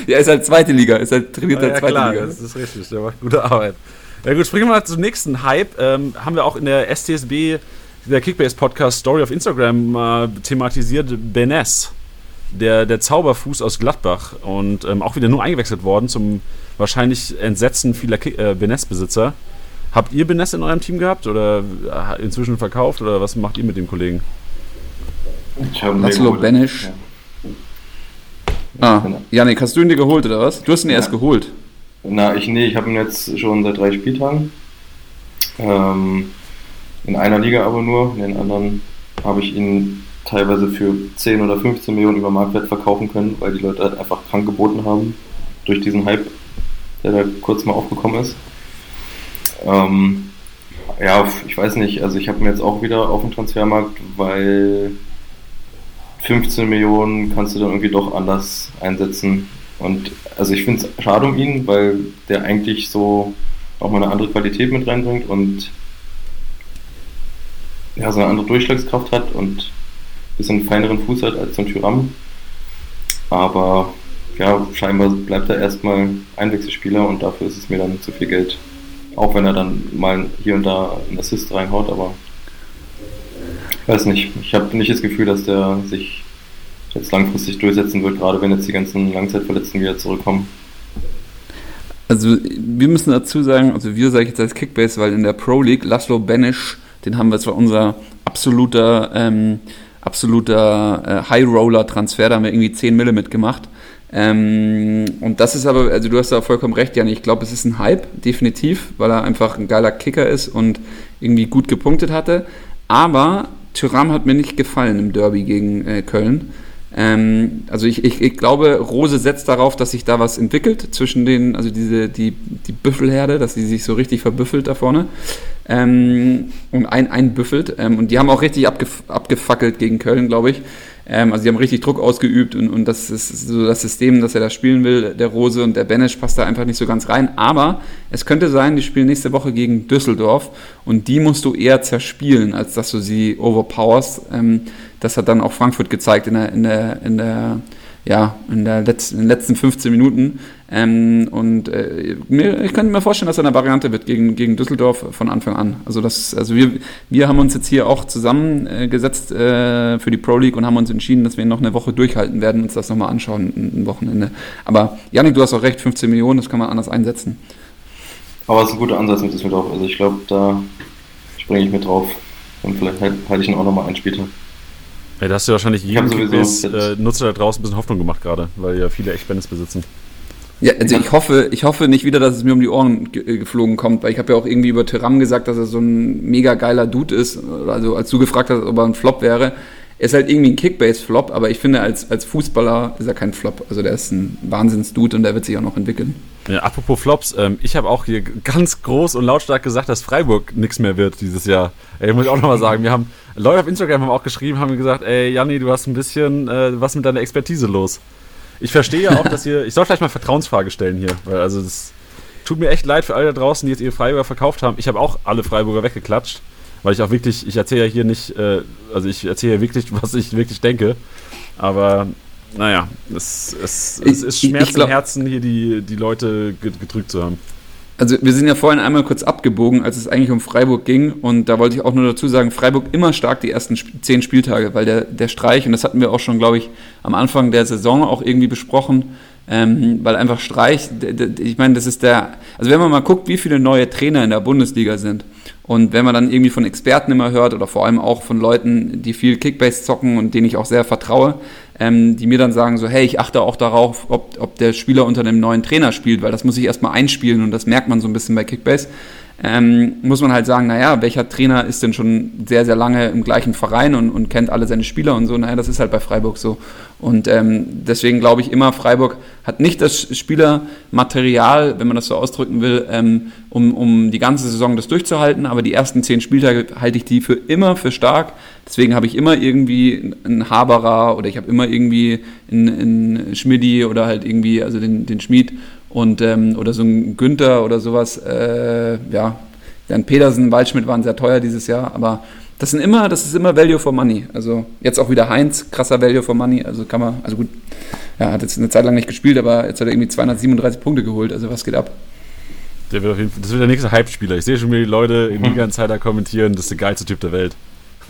ja, ist halt zweite Liga, ist halt trainiert ja, ja, zweite klar, Liga. das ist richtig, der macht gute Arbeit. Ja gut, springen wir mal zum nächsten Hype. Ähm, haben wir auch in der STSB, der Kickbase-Podcast Story auf Instagram äh, thematisiert, Benes der, der Zauberfuß aus Gladbach und ähm, auch wieder nur eingewechselt worden zum wahrscheinlich Entsetzen vieler äh, Benes-Besitzer. Habt ihr Benes in eurem Team gehabt oder äh, inzwischen verkauft oder was macht ihr mit dem Kollegen? Ich habe Laszlo Benesch. Ja. Ah, genau. Janik, hast du ihn dir geholt oder was? Du hast ihn ja. erst geholt. Na, ich nee, ich habe ihn jetzt schon seit drei Spieltagen. Ähm, in einer Liga aber nur, in den anderen habe ich ihn teilweise für 10 oder 15 Millionen über Marktwert verkaufen können, weil die Leute halt einfach krank geboten haben durch diesen Hype, der da kurz mal aufgekommen ist. Ähm, ja, ich weiß nicht, also ich habe mir jetzt auch wieder auf dem Transfermarkt, weil 15 Millionen kannst du dann irgendwie doch anders einsetzen. Und also ich finde es schade um ihn, weil der eigentlich so auch mal eine andere Qualität mit reinbringt und ja, so eine andere Durchschlagskraft hat und bisschen feineren Fuß hat als so ein Tyram. Aber ja, scheinbar bleibt er erstmal Einwechselspieler und dafür ist es mir dann zu viel Geld. Auch wenn er dann mal hier und da einen Assist reinhaut, aber ich weiß nicht. Ich habe nicht das Gefühl, dass der sich jetzt langfristig durchsetzen wird, gerade wenn jetzt die ganzen Langzeitverletzten wieder zurückkommen. Also wir müssen dazu sagen, also wir sage ich jetzt als Kickbase, weil in der Pro League Laszlo Benisch Den haben wir, das war unser absoluter, ähm, absoluter äh, High-Roller-Transfer, da haben wir irgendwie 10 Mille mitgemacht. Ähm, und das ist aber, also du hast da vollkommen recht, Jan. Ich glaube, es ist ein Hype, definitiv, weil er einfach ein geiler Kicker ist und irgendwie gut gepunktet hatte. Aber Tyram hat mir nicht gefallen im Derby gegen äh, Köln. Ähm, also ich, ich, ich, glaube, Rose setzt darauf, dass sich da was entwickelt zwischen den, also diese, die, die Büffelherde, dass sie sich so richtig verbüffelt da vorne ähm, und ein, einbüffelt. Ähm, und die haben auch richtig abgef abgefackelt gegen Köln, glaube ich. Ähm, also die haben richtig Druck ausgeübt und, und das ist so das System, das er da spielen will. Der Rose und der Benesch passt da einfach nicht so ganz rein. Aber es könnte sein, die spielen nächste Woche gegen Düsseldorf und die musst du eher zerspielen, als dass du sie overpowerst. Ähm, das hat dann auch Frankfurt gezeigt in der, in der, in der ja, in, der letzten, in den letzten 15 Minuten. Ähm, und äh, mir, ich könnte mir vorstellen, dass er eine Variante wird gegen, gegen Düsseldorf von Anfang an. Also, das, also wir, wir haben uns jetzt hier auch zusammengesetzt äh, für die Pro League und haben uns entschieden, dass wir noch eine Woche durchhalten werden, uns das nochmal anschauen, ein, ein Wochenende. Aber Janik, du hast auch recht, 15 Millionen, das kann man anders einsetzen. Aber es ist ein guter Ansatz mit Düsseldorf. Also ich glaube, da springe ich mit drauf. Und vielleicht halte ich ihn auch nochmal einen Tag. Ja, da hast du wahrscheinlich jedem äh, Nutzer da draußen ein bisschen Hoffnung gemacht gerade, weil ja viele echt Bennis besitzen. Ja, also ich hoffe, ich hoffe nicht wieder, dass es mir um die Ohren äh, geflogen kommt, weil ich habe ja auch irgendwie über Tyram gesagt, dass er so ein mega geiler Dude ist. Also als du gefragt hast, ob er ein Flop wäre, er ist halt irgendwie ein Kickbase-Flop, aber ich finde, als, als Fußballer ist er kein Flop. Also der ist ein Wahnsinns-Dude und der wird sich auch noch entwickeln. Ja, apropos Flops, ähm, ich habe auch hier ganz groß und lautstark gesagt, dass Freiburg nichts mehr wird dieses Jahr. Ey, muss ich auch nochmal sagen, wir haben Leute auf Instagram haben auch geschrieben, haben gesagt, ey Janni, du hast ein bisschen äh, was mit deiner Expertise los. Ich verstehe ja auch, dass ihr, ich soll vielleicht mal Vertrauensfrage stellen hier, weil also es tut mir echt leid für alle da draußen, die jetzt ihre Freiburger verkauft haben. Ich habe auch alle Freiburger weggeklatscht weil ich auch wirklich, ich erzähle ja hier nicht, äh, also ich erzähle ja wirklich, was ich wirklich denke, aber naja, es, es, es ist Schmerz ich, ich im Herzen, hier die, die Leute gedrückt zu haben. Also wir sind ja vorhin einmal kurz abgebogen, als es eigentlich um Freiburg ging. Und da wollte ich auch nur dazu sagen, Freiburg immer stark die ersten zehn Spieltage, weil der, der Streich, und das hatten wir auch schon, glaube ich, am Anfang der Saison auch irgendwie besprochen, ähm, weil einfach Streich, ich meine, das ist der, also wenn man mal guckt, wie viele neue Trainer in der Bundesliga sind und wenn man dann irgendwie von Experten immer hört oder vor allem auch von Leuten, die viel Kickbase zocken und denen ich auch sehr vertraue, ähm, die mir dann sagen so, hey, ich achte auch darauf, ob, ob der Spieler unter einem neuen Trainer spielt, weil das muss ich erstmal einspielen und das merkt man so ein bisschen bei Kickbase ähm, muss man halt sagen, naja, welcher Trainer ist denn schon sehr, sehr lange im gleichen Verein und, und kennt alle seine Spieler und so. Naja, das ist halt bei Freiburg so. Und ähm, deswegen glaube ich immer, Freiburg hat nicht das Spielermaterial, wenn man das so ausdrücken will, ähm, um, um die ganze Saison das durchzuhalten. Aber die ersten zehn Spieltage halte ich die für immer für stark. Deswegen habe ich immer irgendwie einen Haberer oder ich habe immer irgendwie einen, einen Schmidti oder halt irgendwie, also den, den Schmied und, ähm, oder so ein Günther oder sowas, äh, ja, Jan Pedersen, Waldschmidt waren sehr teuer dieses Jahr, aber das sind immer, das ist immer Value for Money. Also jetzt auch wieder Heinz, krasser Value for Money. Also kann man, also gut, ja, hat jetzt eine Zeit lang nicht gespielt, aber jetzt hat er irgendwie 237 Punkte geholt. Also was geht ab? Der wird auf jeden Fall, das wird der nächste Hype-Spieler. Ich sehe schon, wie die Leute in Liga Insider kommentieren, das ist der geilste Typ der Welt.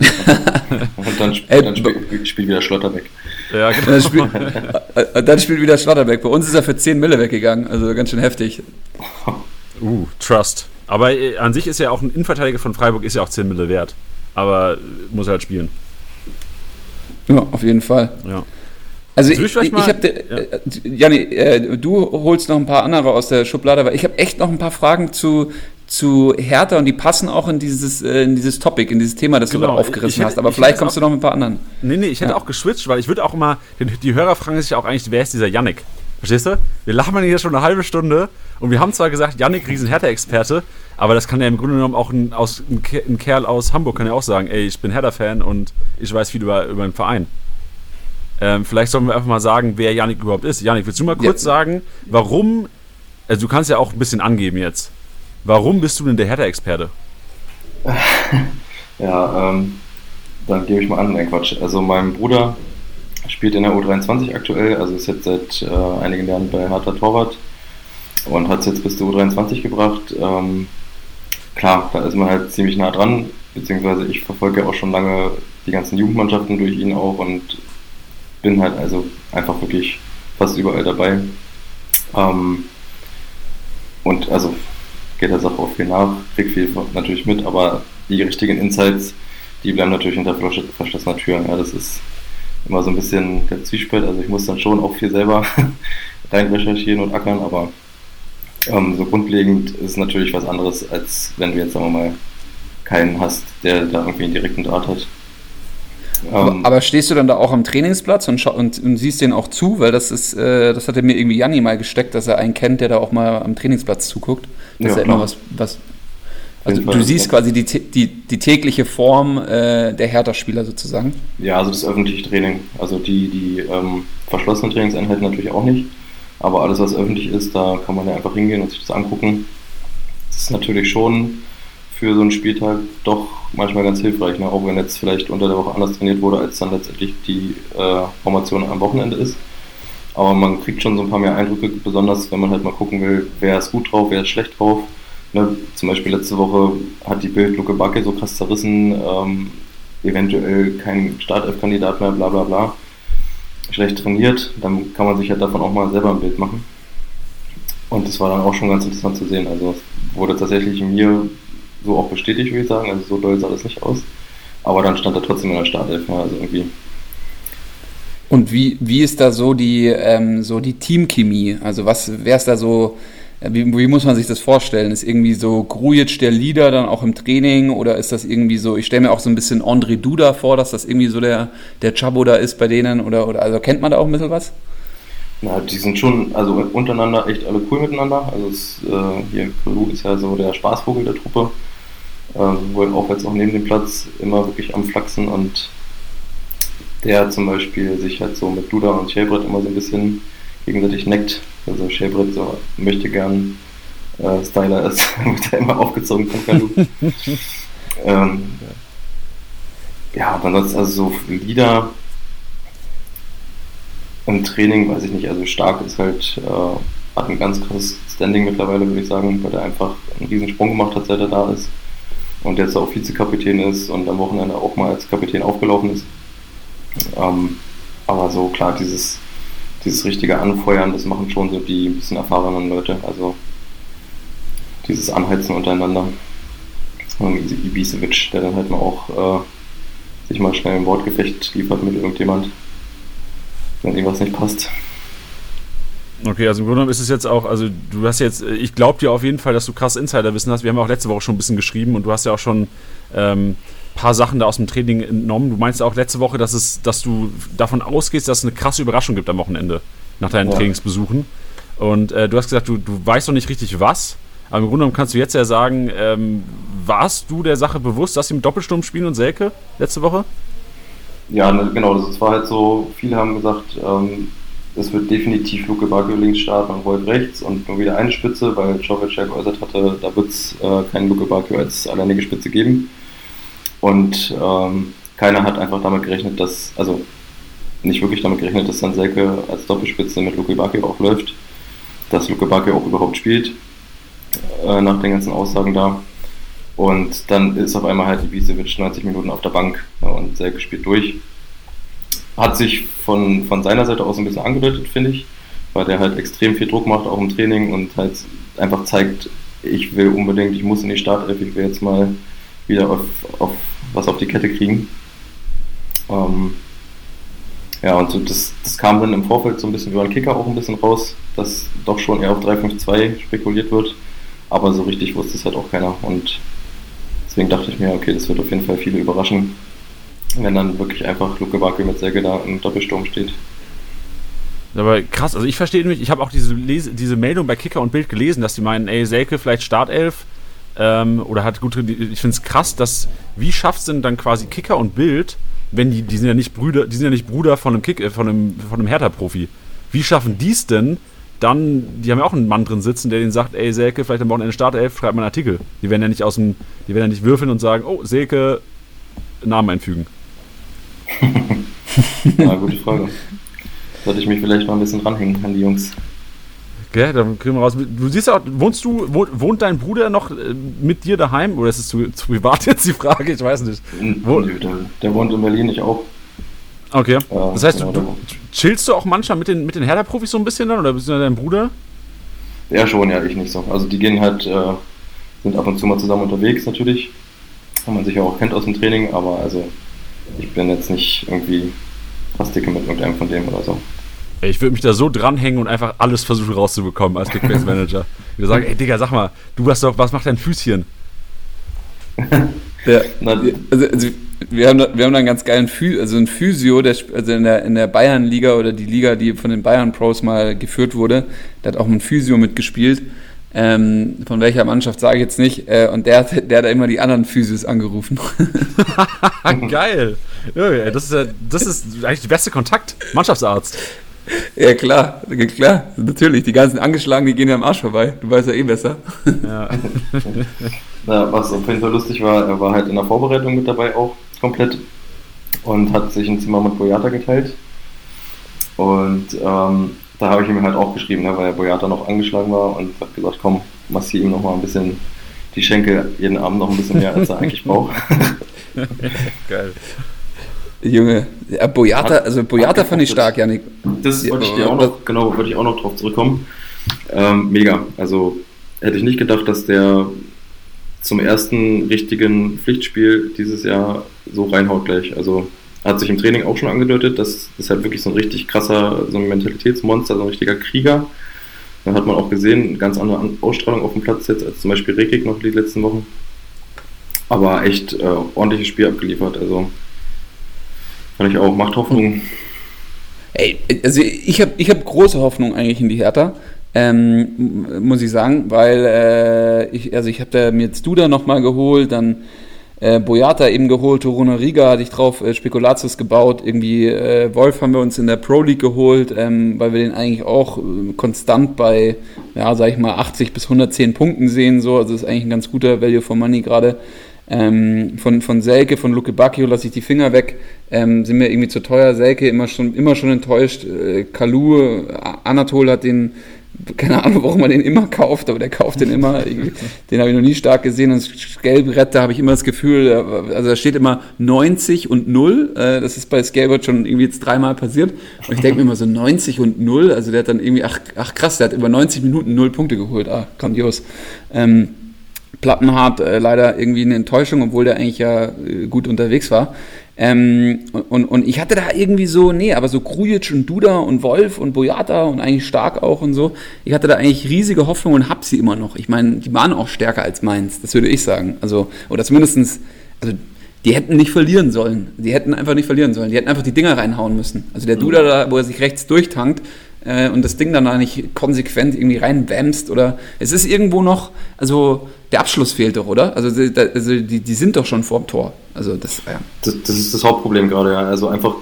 <laughs> <laughs> Und dann, dann spielt spiel wieder Schlotterbeck. Ja, <laughs> genau. Dann, spiel, äh, dann spielt wieder Schlotterbeck. Bei uns ist er für 10 Mille weggegangen, also ganz schön heftig. Uh, Trust. Aber äh, an sich ist ja auch ein Innenverteidiger von Freiburg ist ja auch 10 Mille wert. Aber muss er halt spielen. Ja, auf jeden Fall. Ja. Also ich, ich, ich habe, ja. äh, Janni, äh, du holst noch ein paar andere aus der Schublade, weil ich habe echt noch ein paar Fragen zu, zu Hertha und die passen auch in dieses, äh, in dieses Topic, in dieses Thema, das genau. du da aufgerissen hätte, hast. Aber vielleicht kommst auch, du noch mit ein paar anderen. Nee, nee, ich hätte ja. auch geswitcht, weil ich würde auch immer, die Hörer fragen sich auch eigentlich, wer ist dieser Yannick? Verstehst du? Wir lachen hier schon eine halbe Stunde und wir haben zwar gesagt, Yannick Riesen Hertha-Experte, aber das kann ja im Grunde genommen auch ein, aus, ein, Kerl aus Hamburg kann ja auch sagen, ey, ich bin Hertha-Fan und ich weiß viel über, über den Verein. Ähm, vielleicht sollen wir einfach mal sagen, wer Yannick überhaupt ist. Yannick, willst du mal kurz ja. sagen, warum, also du kannst ja auch ein bisschen angeben jetzt. Warum bist du denn der Hertha-Experte? <laughs> ja, ähm, dann gebe ich mal an, nein Quatsch. Also mein Bruder spielt in der U23 aktuell, also ist jetzt seit äh, einigen Jahren bei Hertha Torwart und hat es jetzt bis zur U23 gebracht. Ähm, klar, da ist man halt ziemlich nah dran, beziehungsweise ich verfolge auch schon lange die ganzen Jugendmannschaften durch ihn auch und bin halt also einfach wirklich fast überall dabei. Ähm, und also geht der Sache auch viel nach, kriegt viel natürlich mit, aber die richtigen Insights, die bleiben natürlich hinter verschlossener Tür. Ja, das ist immer so ein bisschen der Zwiespalt. Also ich muss dann schon auch viel selber <laughs> rein recherchieren und ackern, aber ähm, so grundlegend ist es natürlich was anderes, als wenn du jetzt, sagen wir mal, keinen hast, der da irgendwie einen direkten Draht hat. Aber, ähm, aber, stehst du dann da auch am Trainingsplatz und, und, und siehst den auch zu? Weil das ist, äh, das hat er mir irgendwie Janni mal gesteckt, dass er einen kennt, der da auch mal am Trainingsplatz zuguckt. Das ja, ist ja immer was, was also du siehst quasi die, die, die tägliche Form äh, der Hertha-Spieler sozusagen? Ja, also das öffentliche Training. Also die, die ähm, verschlossenen Trainingseinheiten natürlich auch nicht. Aber alles, was öffentlich ist, da kann man ja einfach hingehen und sich das angucken. Das ist natürlich schon für so einen Spieltag doch manchmal ganz hilfreich, ne? auch wenn jetzt vielleicht unter der Woche anders trainiert wurde, als dann letztendlich die äh, Formation am Wochenende ist. Aber man kriegt schon so ein paar mehr Eindrücke, besonders wenn man halt mal gucken will, wer ist gut drauf, wer ist schlecht drauf. Ne? Zum Beispiel letzte Woche hat die Bild Luke Backe so krass zerrissen, ähm, eventuell kein Startelf-Kandidat mehr, bla bla bla. Schlecht trainiert, dann kann man sich halt davon auch mal selber ein Bild machen. Und das war dann auch schon ganz interessant zu sehen. Also es wurde tatsächlich mir so auch bestätigt, würde ich sagen. Also so doll sah das nicht aus. Aber dann stand er trotzdem in der Startelf. Also irgendwie. Und wie, wie ist da so die, ähm, so die Teamchemie? Also was, wer ist da so, äh, wie, wie, muss man sich das vorstellen? Ist irgendwie so Grujic der Leader dann auch im Training oder ist das irgendwie so, ich stelle mir auch so ein bisschen André Duda vor, dass das irgendwie so der, der Chabo da ist bei denen oder, oder also kennt man da auch ein bisschen was? Na, die sind schon, also untereinander echt alle cool miteinander. Also es, äh, hier Kalu ist ja so der Spaßvogel der Truppe äh, wohl auch jetzt auch neben dem Platz immer wirklich am Flachsen und der zum Beispiel sich halt so mit Duda und Shelbrett immer so ein bisschen gegenseitig neckt. Also Shelbrett so möchte gern äh, Styler ist, <laughs> wird er immer aufgezogen von Kalu. <laughs> ähm, ja, aber ansonsten also so Lieder im Training, weiß ich nicht, also stark ist halt, äh, hat ein ganz krasses Standing mittlerweile, würde ich sagen, weil er einfach einen riesen Sprung gemacht hat, seit er da ist und jetzt auch Vizekapitän ist und am Wochenende auch mal als Kapitän aufgelaufen ist. Ähm, aber so klar, dieses, dieses richtige Anfeuern, das machen schon so die ein bisschen erfahrenen Leute. Also dieses Anheizen untereinander. Und Ibisevic, der dann halt mal auch äh, sich mal schnell ein Wortgefecht liefert mit irgendjemand, wenn irgendwas nicht passt. Okay, also im Grunde genommen ist es jetzt auch, also du hast jetzt, ich glaube dir auf jeden Fall, dass du krass Insiderwissen hast. Wir haben auch letzte Woche schon ein bisschen geschrieben und du hast ja auch schon ähm, paar Sachen da aus dem Training entnommen. Du meinst auch letzte Woche, dass es, dass du davon ausgehst, dass es eine krasse Überraschung gibt am Wochenende nach deinen ja. Trainingsbesuchen. Und äh, du hast gesagt, du, du weißt noch nicht richtig was. Aber im Grunde genommen kannst du jetzt ja sagen, ähm, warst du der Sache bewusst, dass sie im Doppelsturm spielen und Selke letzte Woche? Ja, ne, genau. Das war halt so, viele haben gesagt, ähm, es wird definitiv Luke Bacchio links starten und Wolf rechts und nur wieder eine Spitze, weil Jovic ja geäußert hatte, da wird es äh, keinen Luke Bacchio als alleinige Spitze geben. Und ähm, keiner hat einfach damit gerechnet, dass, also nicht wirklich damit gerechnet, dass dann Selke als Doppelspitze mit Luke Bacchio auch läuft, dass Luke Bacchio auch überhaupt spielt, äh, nach den ganzen Aussagen da. Und dann ist auf einmal halt Ibisevic 90 Minuten auf der Bank ja, und Selke spielt durch hat sich von, von seiner Seite aus ein bisschen angedeutet, finde ich, weil der halt extrem viel Druck macht, auch im Training und halt einfach zeigt, ich will unbedingt, ich muss in die Startelf, ich will jetzt mal wieder auf, auf was auf die Kette kriegen. Ähm, ja, und so das, das kam dann im Vorfeld so ein bisschen über den Kicker auch ein bisschen raus, dass doch schon eher auf 3-5-2 spekuliert wird, aber so richtig wusste es halt auch keiner und deswegen dachte ich mir, okay, das wird auf jeden Fall viele überraschen wenn dann wirklich einfach Luke Backe mit Säge da im Doppelsturm steht. Aber krass, also ich verstehe nämlich, ich habe auch diese, Lese, diese Meldung bei Kicker und Bild gelesen, dass die meinen, ey, Selke vielleicht Startelf ähm, oder hat gute, ich finde es krass, dass, wie schafft es denn dann quasi Kicker und Bild, wenn die, die sind ja nicht Brüder, die sind ja nicht Bruder von einem Kick, äh, von einem, von einem Hertha-Profi. Wie schaffen die es denn, dann, die haben ja auch einen Mann drin sitzen, der denen sagt, ey, Selke, vielleicht am Wochenende Startelf, schreibt mal einen Artikel. Die werden ja nicht aus dem, die werden ja nicht würfeln und sagen, oh, Selke, Namen einfügen. <laughs> ja, gute Frage. Sollte ich mich vielleicht mal ein bisschen ranhängen an die Jungs. Okay, dann kriegen wir raus. Du siehst ja, wohnst du, wohnt dein Bruder noch äh, mit dir daheim? Oder ist es zu, zu privat <laughs> jetzt die Frage? Ich weiß nicht. Wo? Der, der wohnt in Berlin, ich auch. Okay. das heißt, genau, du, chillst du auch manchmal mit den, mit den Hertha-Profis so ein bisschen dann? Oder bist du dein Bruder? Ja, schon, ja, ich nicht so. Also die gehen halt, äh, sind ab und zu mal zusammen unterwegs natürlich. man sich ja auch kennt aus dem Training, aber also ich bin jetzt nicht irgendwie fast dicke mit irgendeinem von dem oder so. Ich würde mich da so dranhängen und einfach alles versuchen rauszubekommen als Kickbase Manager. Ich würde sagen, ey Digga, sag mal, du hast doch, was macht dein Füßchen? ja, also, also, wir, haben da, wir haben da einen ganz geilen Physio, also ein Physio, der, also in der, in der Bayern-Liga oder die Liga, die von den Bayern-Pros mal geführt wurde, der hat auch mit Physio mitgespielt. Ähm, von welcher Mannschaft sage ich jetzt nicht. Äh, und der, der hat da immer die anderen Physios angerufen. <laughs> Geil. Ja, das, ist das ist eigentlich der beste Kontakt. Mannschaftsarzt. <laughs> Ja, klar, klar, natürlich. Die ganzen Angeschlagenen, die gehen ja am Arsch vorbei. Du weißt ja eh besser. Ja. <laughs> Na, was auf jeden Fall lustig war, er war halt in der Vorbereitung mit dabei auch komplett und hat sich ein Zimmer mit Boyata geteilt. Und ähm, da habe ich ihm halt auch geschrieben, ne, weil Boyata noch angeschlagen war und habe gesagt, komm, massier ihm noch mal ein bisschen die Schenkel jeden Abend noch ein bisschen mehr, als er <laughs> eigentlich braucht. Geil. Junge, ja, Boyata, also Boyata fand ich stark, Janik. Das wollte ich dir auch noch, genau, wollte ich auch noch drauf zurückkommen. Ähm, mega. Also hätte ich nicht gedacht, dass der zum ersten richtigen Pflichtspiel dieses Jahr so reinhaut gleich. Also hat sich im Training auch schon angedeutet, das ist halt wirklich so ein richtig krasser, so ein Mentalitätsmonster, so ein richtiger Krieger. Dann hat man auch gesehen, ganz andere Ausstrahlung auf dem Platz jetzt als zum Beispiel Rekik noch die letzten Wochen. Aber echt äh, ordentliches Spiel abgeliefert. Also kann ich auch. Macht Hoffnung. Ey, also ich habe ich hab große Hoffnung eigentlich in die Hertha. Ähm, muss ich sagen, weil äh, ich, also ich habe mir jetzt Duda nochmal geholt, dann äh, Boyata eben geholt, Toruna Riga hatte ich drauf, äh, Spekulatius gebaut, irgendwie äh, Wolf haben wir uns in der Pro League geholt, ähm, weil wir den eigentlich auch äh, konstant bei, ja, sag ich mal, 80 bis 110 Punkten sehen, so, also ist eigentlich ein ganz guter Value for Money gerade. Ähm, von, von Selke, von Luke Bacchio lasse ich die Finger weg. Ähm, sind mir irgendwie zu teuer. Selke immer schon, immer schon enttäuscht. Äh, Kalu, Anatol hat den, keine Ahnung, warum man den immer kauft, aber der kauft den immer. den habe ich noch nie stark gesehen. Und Scalbrett, da habe ich immer das Gefühl, also da steht immer 90 und 0. Äh, das ist bei Scalbrett schon irgendwie jetzt dreimal passiert. Und ich denke mir immer so 90 und 0. Also der hat dann irgendwie, ach, ach krass, der hat über 90 Minuten 0 Punkte geholt. Ah, grandios. Ähm, Plattenhardt äh, leider irgendwie eine Enttäuschung, obwohl der eigentlich ja äh, gut unterwegs war. Ähm, und, und ich hatte da irgendwie so, nee, aber so Krujic und Duda und Wolf und Boyata und eigentlich stark auch und so. Ich hatte da eigentlich riesige Hoffnung und hab sie immer noch. Ich meine, die waren auch stärker als meins, das würde ich sagen. Also, oder zumindestens, also die hätten nicht verlieren sollen. Die hätten einfach nicht verlieren sollen. Die hätten einfach die Dinger reinhauen müssen. Also der Duda da, wo er sich rechts durchtankt, äh, und das Ding dann da nicht konsequent irgendwie reinwämst oder es ist irgendwo noch, also der Abschluss fehlt doch, oder? Also, die, also die, die sind doch schon vorm Tor. Also das, ja. das, das ist das Hauptproblem gerade, ja. Also einfach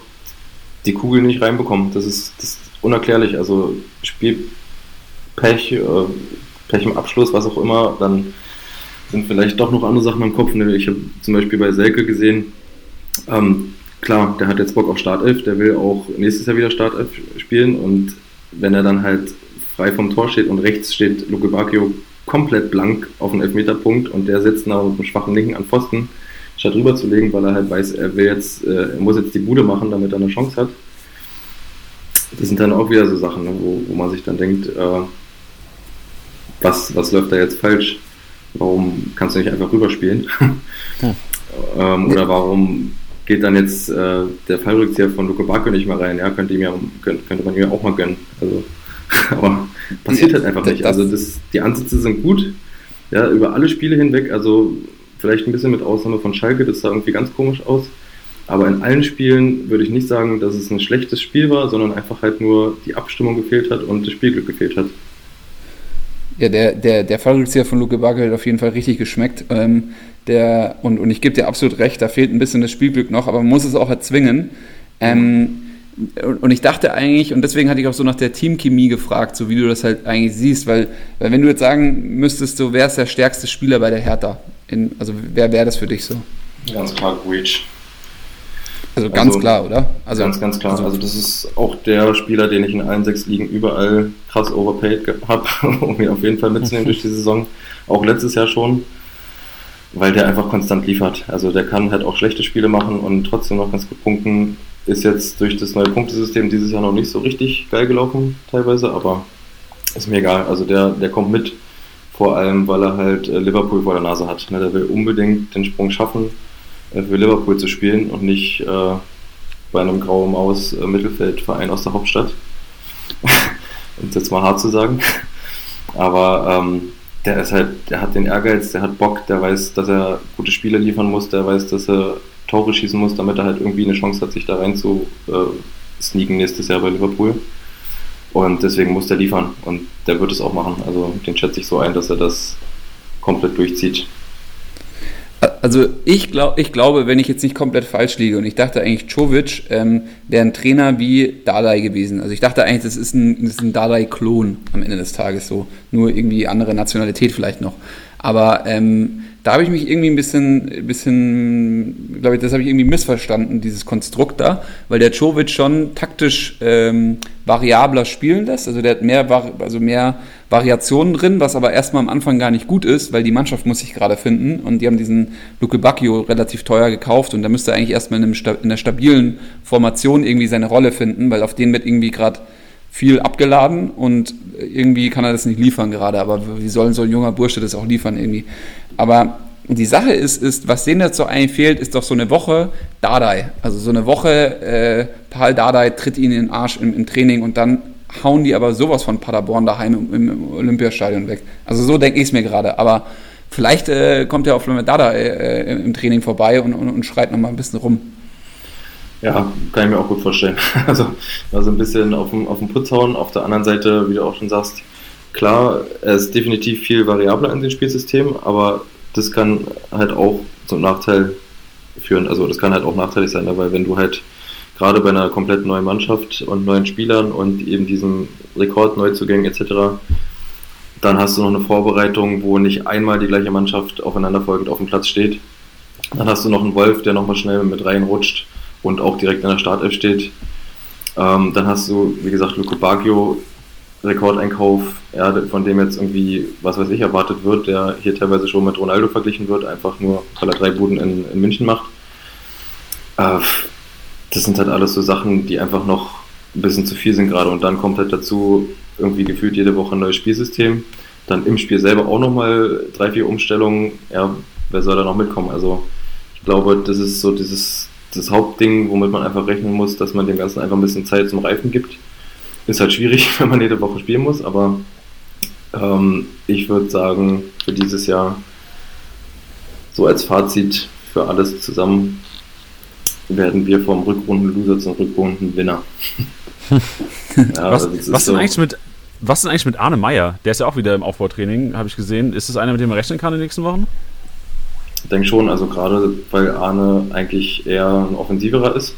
die Kugel nicht reinbekommen. Das ist, das ist unerklärlich. Also Spielpech, äh, Pech im Abschluss, was auch immer, dann sind vielleicht doch noch andere Sachen im Kopf. Ne, ich habe zum Beispiel bei Selke gesehen, ähm, klar, der hat jetzt Bock auf Startelf, der will auch nächstes Jahr wieder Startelf spielen und wenn er dann halt frei vom Tor steht und rechts steht Luke Bacchio komplett blank auf den Elfmeterpunkt und der sitzt da mit einem schwachen Linken an Pfosten, statt rüber zu legen, weil er halt weiß, er will jetzt, äh, er muss jetzt die Bude machen, damit er eine Chance hat. Das sind dann auch wieder so Sachen, ne, wo, wo man sich dann denkt, äh, was, was läuft da jetzt falsch? Warum kannst du nicht einfach rüberspielen? Hm. <laughs> ähm, oder warum geht dann jetzt äh, der Fallrückzieher von Luke Bacchio nicht mehr rein. Ja, könnte, ihm ja, könnte, könnte man ihm ja auch mal gönnen. Also, <laughs> aber passiert halt einfach nicht. Also das, die Ansätze sind gut, ja, über alle Spiele hinweg. Also vielleicht ein bisschen mit Ausnahme von Schalke, das sah irgendwie ganz komisch aus. Aber in allen Spielen würde ich nicht sagen, dass es ein schlechtes Spiel war, sondern einfach halt nur die Abstimmung gefehlt hat und das Spielglück gefehlt hat. Ja, der, der, der Fallrückzieher von Luke Bacchio hat auf jeden Fall richtig geschmeckt. Ähm, der, und, und ich gebe dir absolut recht, da fehlt ein bisschen das Spielglück noch, aber man muss es auch erzwingen. Ähm, und ich dachte eigentlich, und deswegen hatte ich auch so nach der Teamchemie gefragt, so wie du das halt eigentlich siehst, weil, weil wenn du jetzt sagen müsstest, so wer ist der stärkste Spieler bei der Hertha? In, also wer wäre das für dich so? Ganz klar, Breach. Also ganz also, klar, oder? Also, ganz, ganz klar. Also, also das ist auch der Spieler, den ich in allen sechs Ligen überall krass overpaid <laughs> habe, um ihn auf jeden Fall mitzunehmen <laughs> durch die Saison. Auch letztes Jahr schon weil der einfach konstant liefert. Also der kann halt auch schlechte Spiele machen und trotzdem noch ganz gut punkten. Ist jetzt durch das neue Punktesystem dieses Jahr noch nicht so richtig geil gelaufen, teilweise, aber ist mir egal. Also der, der kommt mit Vor allem, weil er halt äh, Liverpool vor der Nase hat. Ne? Der will unbedingt den Sprung schaffen, für Liverpool zu spielen und nicht äh, bei einem grauen Maus äh, Mittelfeldverein aus der Hauptstadt. <laughs> um es jetzt mal hart zu sagen. Aber ähm, der ist halt, der hat den Ehrgeiz, der hat Bock, der weiß, dass er gute Spiele liefern muss, der weiß, dass er Tore schießen muss, damit er halt irgendwie eine Chance hat, sich da rein zu äh, sneaken nächstes Jahr bei Liverpool. Und deswegen muss der liefern und der wird es auch machen. Also den schätze ich so ein, dass er das komplett durchzieht. Also ich, glaub, ich glaube, wenn ich jetzt nicht komplett falsch liege und ich dachte eigentlich, Czovic ähm, wäre ein Trainer wie Dardai gewesen. Also ich dachte eigentlich, das ist ein, ein Dardai-Klon am Ende des Tages so. Nur irgendwie andere Nationalität vielleicht noch. Aber ähm, da habe ich mich irgendwie ein bisschen, bisschen glaube ich, das habe ich irgendwie missverstanden, dieses Konstrukt da, weil der Czovic schon taktisch ähm, variabler spielen lässt. Also der hat mehr, also mehr Variationen drin, was aber erstmal am Anfang gar nicht gut ist, weil die Mannschaft muss sich gerade finden und die haben diesen Luke Bacchio relativ teuer gekauft und da müsste er eigentlich erstmal in, einem, in einer stabilen Formation irgendwie seine Rolle finden, weil auf den wird irgendwie gerade viel abgeladen und irgendwie kann er das nicht liefern gerade, aber wie soll so ein junger Bursche das auch liefern irgendwie? Aber die Sache ist, ist, was denen so eigentlich fehlt, ist doch so eine Woche Dardai. Also so eine Woche äh, Paul Dardai tritt ihnen in den Arsch im, im, Training und dann hauen die aber sowas von Paderborn daheim im, im Olympiastadion weg. Also so denke ich es mir gerade. Aber vielleicht äh, kommt ja auch Florian Dardai äh, im Training vorbei und, und, und schreit nochmal ein bisschen rum. Ja, kann ich mir auch gut vorstellen. <laughs> Also, also ein bisschen auf dem, auf dem Putz hauen. Auf der anderen Seite, wie du auch schon sagst, klar, er ist definitiv viel variabler in dem Spielsystem, aber das kann halt auch zum Nachteil führen. Also das kann halt auch nachteilig sein, weil wenn du halt gerade bei einer komplett neuen Mannschaft und neuen Spielern und eben diesem Rekord, Neuzugängen etc., dann hast du noch eine Vorbereitung, wo nicht einmal die gleiche Mannschaft aufeinanderfolgend auf dem Platz steht. Dann hast du noch einen Wolf, der nochmal schnell mit reinrutscht und auch direkt in der Startelf steht. Ähm, dann hast du, wie gesagt, Luco Baggio, Rekordeinkauf, ja, von dem jetzt irgendwie, was weiß ich, erwartet wird, der hier teilweise schon mit Ronaldo verglichen wird, einfach nur, weil er drei Buden in, in München macht. Äh, das sind halt alles so Sachen, die einfach noch ein bisschen zu viel sind gerade. Und dann kommt halt dazu irgendwie gefühlt jede Woche ein neues Spielsystem. Dann im Spiel selber auch nochmal drei, vier Umstellungen. Ja, wer soll da noch mitkommen? Also ich glaube, das ist so dieses das Hauptding, womit man einfach rechnen muss, dass man dem Ganzen einfach ein bisschen Zeit zum Reifen gibt. Ist halt schwierig, <laughs> wenn man jede Woche spielen muss, aber ähm, ich würde sagen, für dieses Jahr so als Fazit für alles zusammen werden wir vom Rückrunden-Loser zum Rückrunden-Winner. <laughs> ja, was, was, so. denn eigentlich mit, was denn eigentlich mit Arne Meyer? Der ist ja auch wieder im Aufbautraining, habe ich gesehen. Ist das einer, mit dem man rechnen kann in den nächsten Wochen? Ich denke schon, also gerade weil Arne eigentlich eher ein Offensiverer ist.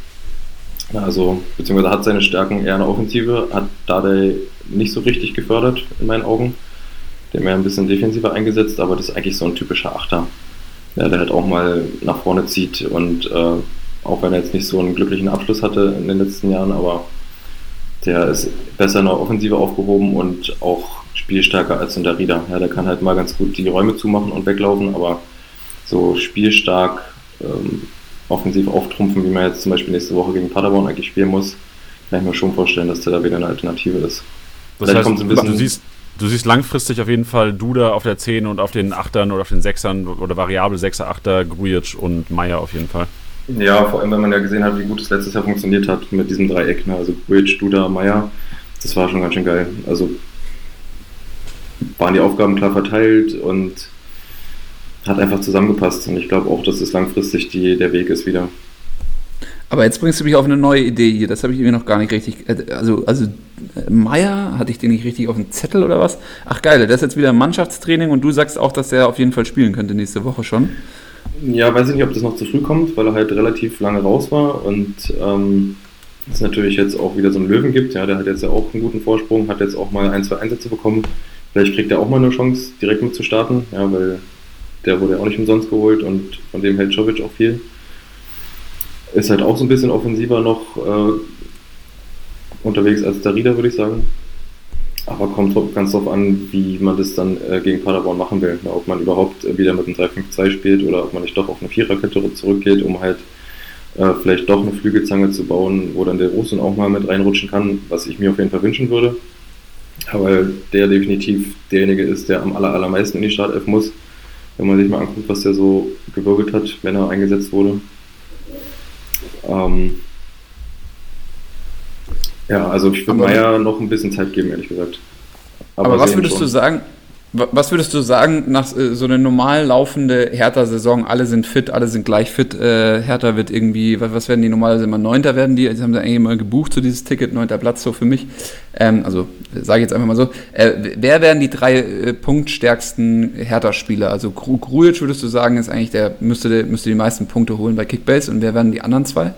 Also, beziehungsweise hat seine Stärken eher eine Offensive, hat Dade nicht so richtig gefördert, in meinen Augen. Der mehr ein bisschen defensiver eingesetzt, aber das ist eigentlich so ein typischer Achter. Ja, der halt auch mal nach vorne zieht und äh, auch wenn er jetzt nicht so einen glücklichen Abschluss hatte in den letzten Jahren, aber der ist besser in der Offensive aufgehoben und auch spielstärker als in der Rieder. Ja, der kann halt mal ganz gut die Räume zumachen und weglaufen, aber so spielstark ähm, offensiv auftrumpfen, wie man jetzt zum Beispiel nächste Woche gegen Paderborn eigentlich spielen muss, kann ich mir schon vorstellen, dass der da wieder eine Alternative ist. Das heißt, kommt ein bisschen du, siehst, du siehst langfristig auf jeden Fall Duda auf der 10 und auf den 8ern oder auf den 6ern oder variable 6er, 8er, Grujic und Meier auf jeden Fall. Ja, vor allem, wenn man ja gesehen hat, wie gut es letztes Jahr funktioniert hat mit diesem Dreieck. Ne? Also Grujic, Duda, Meier. Das war schon ganz schön geil. Also waren die Aufgaben klar verteilt und hat einfach zusammengepasst. Und ich glaube auch, dass es langfristig die, der Weg ist wieder. Aber jetzt bringst du mich auf eine neue Idee hier. Das habe ich mir noch gar nicht richtig. Also, also Meier, hatte ich den nicht richtig auf dem Zettel oder was? Ach geil, der ist jetzt wieder Mannschaftstraining und du sagst auch, dass er auf jeden Fall spielen könnte nächste Woche schon. Ja, weiß ich nicht, ob das noch zu früh kommt, weil er halt relativ lange raus war und ähm, es natürlich jetzt auch wieder so einen Löwen gibt. Ja, der hat jetzt ja auch einen guten Vorsprung, hat jetzt auch mal ein, zwei Einsätze bekommen. Vielleicht kriegt er auch mal eine Chance, direkt mit zu starten, ja, weil der wurde ja auch nicht umsonst geholt und von dem hält Jovic auch viel. Ist halt auch so ein bisschen offensiver noch äh, unterwegs als der Rieder, würde ich sagen. Aber kommt ganz drauf an, wie man das dann äh, gegen Paderborn machen will. Ja, ob man überhaupt äh, wieder mit einem 3-5-2 spielt oder ob man nicht doch auf eine Viererkette zurückgeht, um halt äh, vielleicht doch eine Flügelzange zu bauen, wo dann der Russen auch mal mit reinrutschen kann, was ich mir auf jeden Fall wünschen würde. Weil der definitiv derjenige ist, der am aller, allermeisten in die Startelf muss. Wenn man sich mal anguckt, was der so gewirbelt hat, wenn er eingesetzt wurde. Ähm, ja, also ich würde Meier noch ein bisschen Zeit geben, ehrlich gesagt. Aber, aber was würdest schon. du sagen, was würdest du sagen, nach äh, so einer normal laufende Hertha-Saison, alle sind fit, alle sind gleich fit, äh, Hertha wird irgendwie, was, werden die normalerweise immer, Neunter werden die, die haben sie eigentlich immer gebucht, so dieses Ticket, neunter Platz so für mich, ähm, also sage ich jetzt einfach mal so, äh, wer werden die drei äh, punktstärksten Hertha-Spieler, also Grujic würdest du sagen, ist eigentlich der, müsste, müsste die meisten Punkte holen bei Kickbase und wer werden die anderen zwei?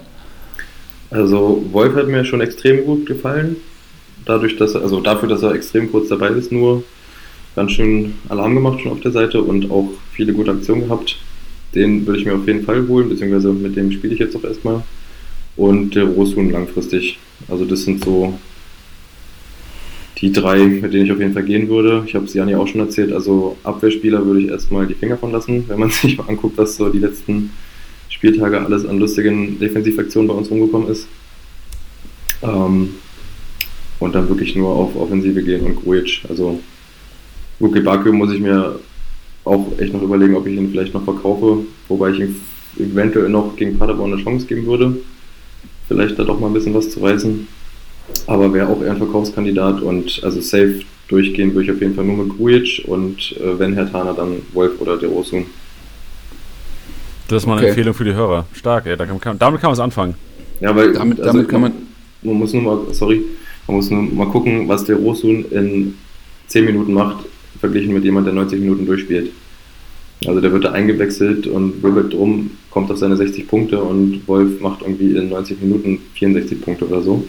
Also Wolf hat mir schon extrem gut gefallen, dadurch, dass er, also dafür, dass er extrem kurz dabei ist, nur ganz schön Alarm gemacht schon auf der Seite und auch viele gute Aktionen gehabt. Den würde ich mir auf jeden Fall holen, beziehungsweise mit dem spiele ich jetzt auch erstmal. Und der Rosun langfristig. Also das sind so die drei, mit denen ich auf jeden Fall gehen würde. Ich habe es Jani auch schon erzählt. Also Abwehrspieler würde ich erstmal die Finger von lassen, wenn man <laughs> sich mal anguckt, was so die letzten Spieltage alles an lustigen Defensivaktionen bei uns rumgekommen ist. Ähm, und dann wirklich nur auf Offensive gehen und Grujic. Also Luke Bakio muss ich mir auch echt noch überlegen, ob ich ihn vielleicht noch verkaufe, wobei ich ihm eventuell noch gegen Paderborn eine Chance geben würde. Vielleicht da doch mal ein bisschen was zu reißen. Aber wäre auch eher ein Verkaufskandidat und also safe durchgehen würde ich auf jeden Fall nur mit Grujic und äh, wenn Herr Tana, dann Wolf oder der Osun. Das ist mal eine okay. Empfehlung für die Hörer. Stark, ey. Damit kann, damit kann man es anfangen. Ja, weil damit, also, damit kann man. Man muss nur mal, sorry, man muss nur mal gucken, was der Rosun in 10 Minuten macht verglichen mit jemand, der 90 Minuten durchspielt. Also der wird da eingewechselt und wirbelt drum, kommt auf seine 60 Punkte und Wolf macht irgendwie in 90 Minuten 64 Punkte oder so.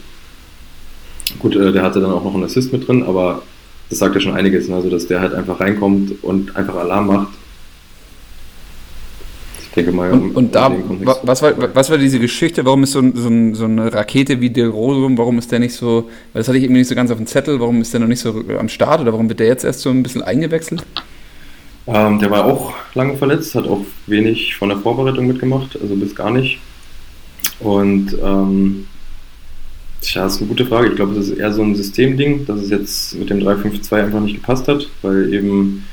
Gut, äh, der hatte dann auch noch einen Assist mit drin, aber das sagt ja schon einiges, ne? also dass der halt einfach reinkommt und einfach Alarm macht. Mal, und, und da, was war, was war diese Geschichte? Warum ist so, so, so eine Rakete wie Del Rosum, warum ist der nicht so, weil das hatte ich irgendwie nicht so ganz auf dem Zettel, warum ist der noch nicht so am Start oder warum wird der jetzt erst so ein bisschen eingewechselt? Ähm, der war auch lange verletzt, hat auch wenig von der Vorbereitung mitgemacht, also bis gar nicht. Und ähm, tja, das ist eine gute Frage. Ich glaube, das ist eher so ein Systemding, dass es jetzt mit dem 3-5-2 einfach nicht gepasst hat, weil eben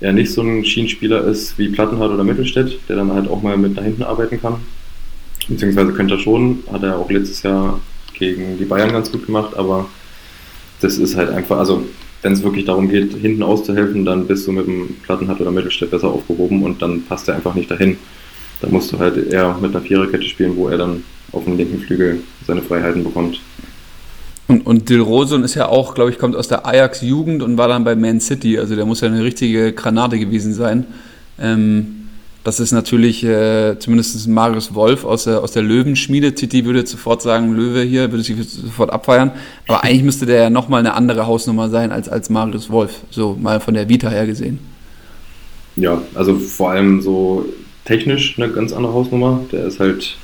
er nicht so ein Schienenspieler ist wie Plattenhardt oder Mittelstädt, der dann halt auch mal mit nach hinten arbeiten kann. Beziehungsweise könnte er schon, hat er auch letztes Jahr gegen die Bayern ganz gut gemacht, aber das ist halt einfach, also wenn es wirklich darum geht, hinten auszuhelfen, dann bist du mit dem Plattenhardt oder Mittelstädt besser aufgehoben und dann passt er einfach nicht dahin. Da musst du halt eher mit einer Viererkette spielen, wo er dann auf dem linken Flügel seine Freiheiten bekommt. Und, und Dilrosun ist ja auch, glaube ich, kommt aus der Ajax-Jugend und war dann bei Man City. Also der muss ja eine richtige Granate gewesen sein. Ähm, das ist natürlich äh, zumindest Marius Wolf aus der, aus der Löwenschmiede. Titi würde sofort sagen, Löwe hier, würde sich sofort abfeiern. Aber <laughs> eigentlich müsste der ja nochmal eine andere Hausnummer sein als, als Marius Wolf. So mal von der Vita her gesehen. Ja, also vor allem so technisch eine ganz andere Hausnummer. Der ist halt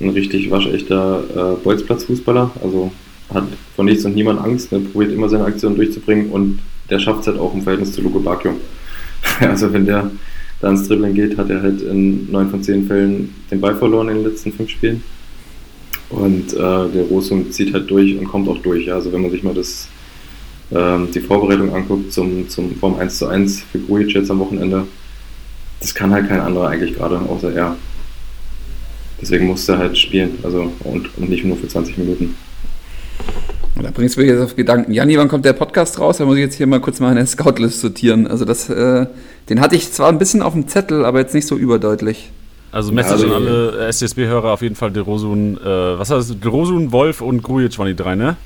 ein richtig waschechter äh, Bolzplatz-Fußballer. Also hat von nichts und niemand Angst, ne, probiert immer seine Aktion durchzubringen und der schafft es halt auch im Verhältnis zu Lugo Bacchio. <laughs> also wenn der da ins Dribbling geht, hat er halt in neun von zehn Fällen den Ball verloren in den letzten fünf Spielen. Und äh, der Rosum zieht halt durch und kommt auch durch. Ja. Also wenn man sich mal das, ähm, die Vorbereitung anguckt zum, zum Form 1 zu 1 für Grujic jetzt am Wochenende, das kann halt kein anderer eigentlich gerade, außer er. Deswegen muss er halt spielen, also und, und nicht nur für 20 Minuten. Da bringst du mich jetzt auf Gedanken. Janni, wann kommt der Podcast raus? Da muss ich jetzt hier mal kurz mal eine Scoutlist sortieren. Also das, äh, den hatte ich zwar ein bisschen auf dem Zettel, aber jetzt nicht so überdeutlich. Also Message ja, also, an alle SDSB-Hörer auf jeden Fall Derosun, äh, was heißt das? Derosun, Wolf und Grujic waren die drei, ne?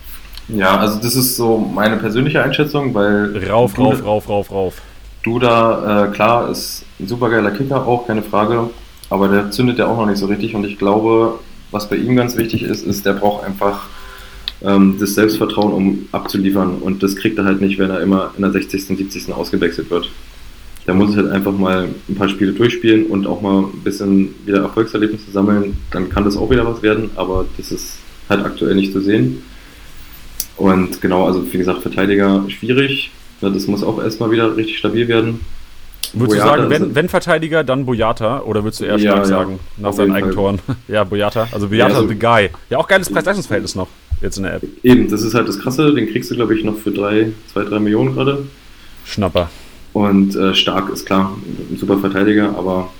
Ja, also das ist so meine persönliche Einschätzung, weil... Rauf, rauf, rauf, rauf, rauf. Duda, äh, klar, ist ein supergeiler Kicker auch, keine Frage. Aber der zündet ja auch noch nicht so richtig und ich glaube, was bei ihm ganz wichtig ist, ist, der braucht einfach ähm, das Selbstvertrauen, um abzuliefern. Und das kriegt er halt nicht, wenn er immer in der 60., 70. ausgewechselt wird. Da muss ich halt einfach mal ein paar Spiele durchspielen und auch mal ein bisschen wieder Erfolgserlebnisse sammeln. Dann kann das auch wieder was werden, aber das ist halt aktuell nicht zu sehen. Und genau, also wie gesagt, Verteidiger schwierig. Das muss auch erstmal wieder richtig stabil werden. Würdest Boyata du sagen, wenn, wenn, Verteidiger, dann Boyata? Oder würdest du eher ja, stark ja, sagen, nach seinen Eigentoren? <laughs> ja, Boyata. Also Boyata, ja, also, the guy. Ja, auch geiles Preis-Leistungsverhältnis noch. Jetzt in der App. Eben, das ist halt das Krasse. Den kriegst du, glaube ich, noch für drei, zwei, drei Millionen gerade. Schnapper. Und äh, stark ist klar, ein super Verteidiger, aber.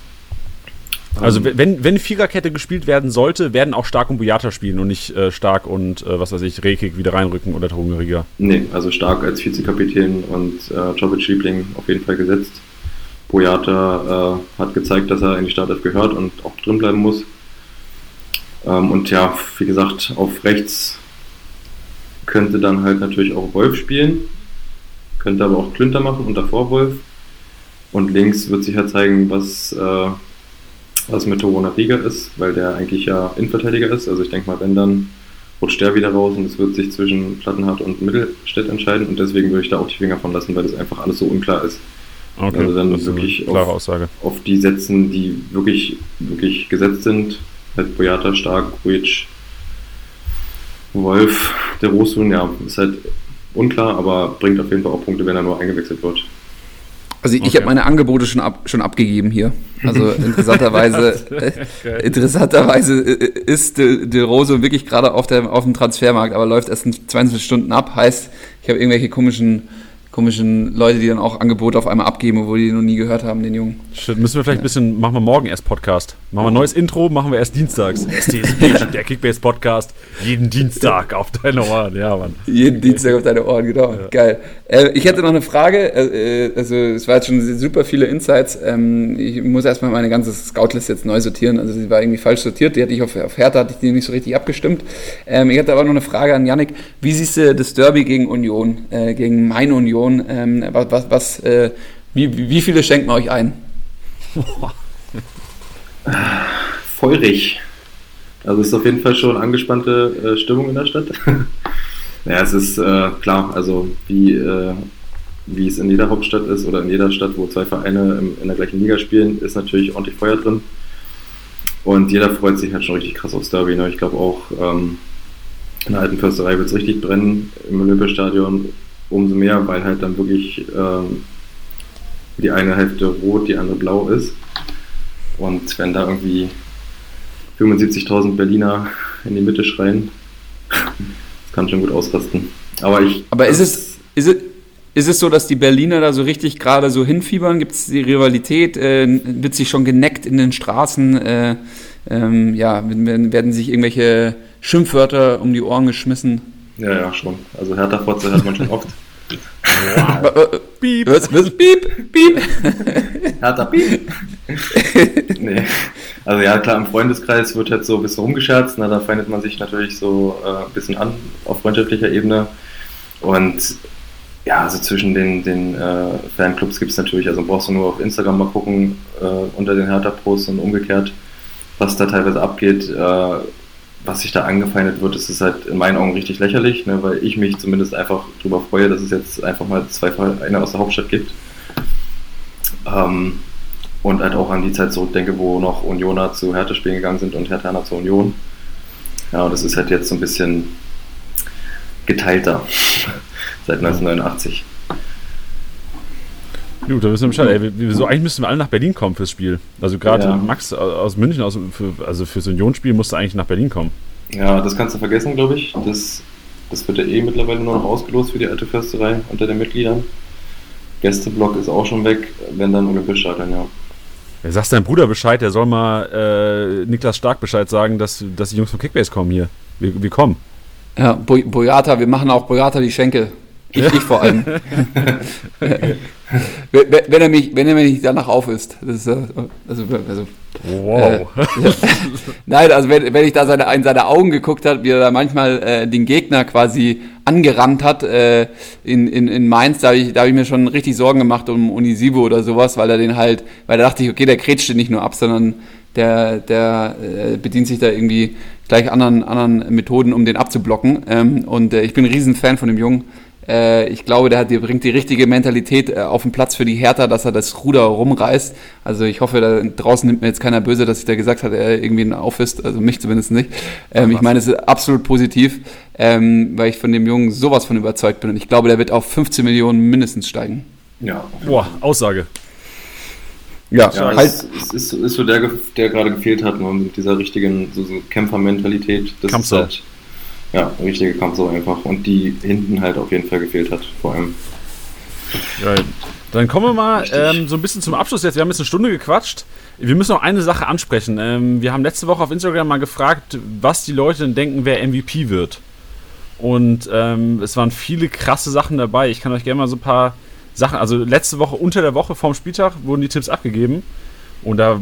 Also wenn, wenn Viererkette gespielt werden sollte, werden auch Stark und Boyata spielen und nicht äh, Stark und äh, was weiß ich, Rekik wieder reinrücken oder Trungeriger. Nee, also Stark als Vizekapitän und äh, Jovic-Liebling auf jeden Fall gesetzt. Boyata äh, hat gezeigt, dass er in die Startelf gehört und auch drin bleiben muss. Ähm, und ja, wie gesagt, auf rechts könnte dann halt natürlich auch Wolf spielen, könnte aber auch Klünter machen und davor Wolf. Und links wird sich halt zeigen, was, äh, was mit Torona Riga ist, weil der eigentlich ja Innenverteidiger ist. Also ich denke mal, wenn dann rutscht der wieder raus und es wird sich zwischen Plattenhardt und Mittelstädt entscheiden und deswegen würde ich da auch die Finger von lassen, weil das einfach alles so unklar ist. Okay, also dann wirklich auf, Aussage. auf die setzen, die wirklich, wirklich gesetzt sind. Halt Boyata, Stark, Ruic, Wolf, der Rosun, ja, ist halt unklar, aber bringt auf jeden Fall auch Punkte, wenn er nur eingewechselt wird. Also ich Okay. habe meine Angebote schon, ab, schon abgegeben hier. Also <laughs> interessanterweise, Geil. äh, interessanterweise äh, ist De, De Rose wirklich gerade auf, der, auf dem Transfermarkt, aber läuft erst in 22 Stunden ab. Heißt, ich habe irgendwelche komischen, komischen Leute, die dann auch Angebote auf einmal abgeben, obwohl die noch nie gehört haben, den Jungen. Shit, müssen wir vielleicht ein bisschen, machen wir morgen erst Podcast. Machen wir ein neues Intro, machen wir erst dienstags. <laughs> STSB, der Kickbase Podcast, jeden Dienstag auf deine Ohren. Ja, Mann. Jeden Dienstag auf deine Ohren, genau. Geil. Äh, ich hätte noch eine Frage. Äh, äh, also es war jetzt schon super viele Insights. Ähm, ich muss erstmal meine ganze Scoutlist jetzt neu sortieren. Also sie war irgendwie falsch sortiert. Die hatte ich auf, auf Hertha, hatte ich die nicht so richtig abgestimmt. Ähm, ich hatte aber noch eine Frage an Yannick. Wie siehst du das Derby gegen Union, äh, gegen meine Union? Ähm, was, was, was äh, wie, wie viele schenken wir euch ein? <laughs> Feurig. Also es ist auf jeden Fall schon angespannte äh, Stimmung in der Stadt. <laughs> ja, es ist äh, klar, also wie, äh, wie es in jeder Hauptstadt ist oder in jeder Stadt, wo zwei Vereine im, in der gleichen Liga spielen, ist natürlich ordentlich Feuer drin. Und jeder freut sich halt schon richtig krass aufs Derby. Ne? Ich glaube auch ähm, in der alten Försterei wird es richtig brennen im Olympiastadion. Umso mehr, weil halt dann wirklich ähm, die eine Hälfte rot, die andere blau ist. Und wenn da irgendwie 75.000 Berliner in die Mitte schreien, das kann schon gut ausrasten. Aber ich. Aber ist es, ist es, ist es so, dass die Berliner da so richtig gerade so hinfiebern? Gibt es die Rivalität? Äh, wird sich schon geneckt in den Straßen? Äh, ähm, ja, werden, werden sich irgendwelche Schimpfwörter um die Ohren geschmissen? Ja, ja, schon. Also Hertha-Fotze hört man schon oft. Äh, äh, Piep. Was, was, piep, piep. Hertha, piep. <laughs> nee. Also ja, klar, im Freundeskreis wird halt so ein bisschen rumgescherzt. Na, da feindet man sich natürlich so äh, ein bisschen an auf freundschaftlicher Ebene. Und ja, also zwischen den, den äh, Fanclubs gibt es natürlich, also brauchst du nur auf Instagram mal gucken, äh, unter den Hertha-Posts und umgekehrt, was da teilweise abgeht. Äh, was sich da angefeindet wird, ist halt in meinen Augen richtig lächerlich, ne, weil ich mich zumindest einfach darüber freue, dass es jetzt einfach mal zwei Vereine aus der Hauptstadt gibt. Ähm, und halt auch an die Zeit zurückdenke, wo noch Unioner zu Hertha spielen gegangen sind und Herthaner zur Union. Ja, und das ist halt jetzt so ein bisschen geteilter <laughs> seit 1989. Gut, da wissen wir Bescheid. Ey, wir- wir- so, eigentlich müssten wir alle nach Berlin kommen fürs Spiel. Also gerade Ja. Max aus München, aus, für, also fürs Unionsspiel musste eigentlich nach Berlin kommen. Ja, das kannst du vergessen, glaube ich. Das, das wird ja eh mittlerweile nur noch ausgelost für die alte Försterei unter den Mitgliedern. Gästeblock ist auch schon weg, wenn dann Olympiastadion, ja. Ja, sagst deinem Bruder Bescheid, der soll mal äh, Niklas Stark Bescheid sagen, dass, dass die Jungs von Kickbase kommen hier. Wir, wir kommen. Ja, Bo Boyata, wir machen auch Boyata die Schenkel. Ich, ich vor allem. <laughs> wenn, wenn er mich, wenn er mich danach auf ist. Das ist, äh, also, also, Wow. <laughs> Nein, also wenn, wenn ich da seine, in seine Augen geguckt habe, wie er da manchmal äh, den Gegner quasi angerannt hat äh, in, in, in Mainz, da habe ich, da hab ich mir schon richtig Sorgen gemacht um Unisivo oder sowas, weil er den halt, weil da dachte ich, okay, der kretscht den nicht nur ab, sondern der, der äh, bedient sich da irgendwie gleich anderen, anderen Methoden, um den abzublocken. Ähm, und äh, ich bin ein Riesenfan von dem Jungen. Äh, ich glaube, der, hat, der bringt die richtige Mentalität äh, auf den Platz für die Hertha, dass er das Ruder rumreißt. Also ich hoffe, da draußen nimmt mir jetzt keiner böse, dass ich da gesagt habe, er irgendwie einen aufisst. Also mich zumindest nicht. Ähm, ich meine, es ist absolut positiv, ähm, weil ich von dem Jungen sowas von überzeugt bin. Und ich glaube, der wird auf 15 Millionen mindestens steigen. Ja, Boah, Aussage. Ja, ja halt, es, es ist, ist so der, der gerade gefehlt hat, ne, mit dieser richtigen so, so Kämpfermentalität. Das Kampfsau. ist halt, ja, richtige Kampfsau einfach. Und die hinten halt auf jeden Fall gefehlt hat, vor allem. Geil. Dann kommen wir mal ähm, so ein bisschen zum Abschluss jetzt. Wir haben jetzt eine Stunde gequatscht. Wir müssen noch eine Sache ansprechen. Ähm, wir haben letzte Woche auf Instagram mal gefragt, was die Leute denn denken, wer MVP wird. Und ähm, es waren viele krasse Sachen dabei. Ich kann euch gerne mal so ein paar Sachen. Also letzte Woche, unter der Woche vorm Spieltag, wurden die Tipps abgegeben. Und da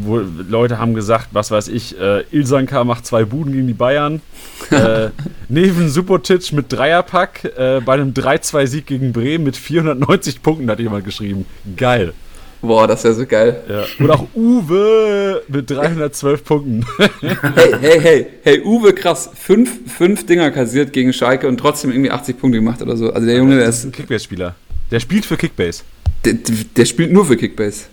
Leute haben gesagt, was weiß ich, äh, Ilsanka macht zwei Buden gegen die Bayern. <laughs> äh, Neven Subotic mit Dreierpack äh, bei einem 3-2-Sieg gegen Bremen mit 490 Punkten, hat jemand geschrieben. Geil. Boah, das wäre so geil. Ja. Und auch Uwe mit 312 Punkten. <laughs> hey, hey, hey, hey, Uwe, krass. Fünf, fünf Dinger kassiert gegen Schalke und trotzdem irgendwie 80 Punkte gemacht oder so. Also der Junge, der ist ein Kickbase-Spieler. Der spielt für Kickbase. Der, der, spielt nur für Kickbase.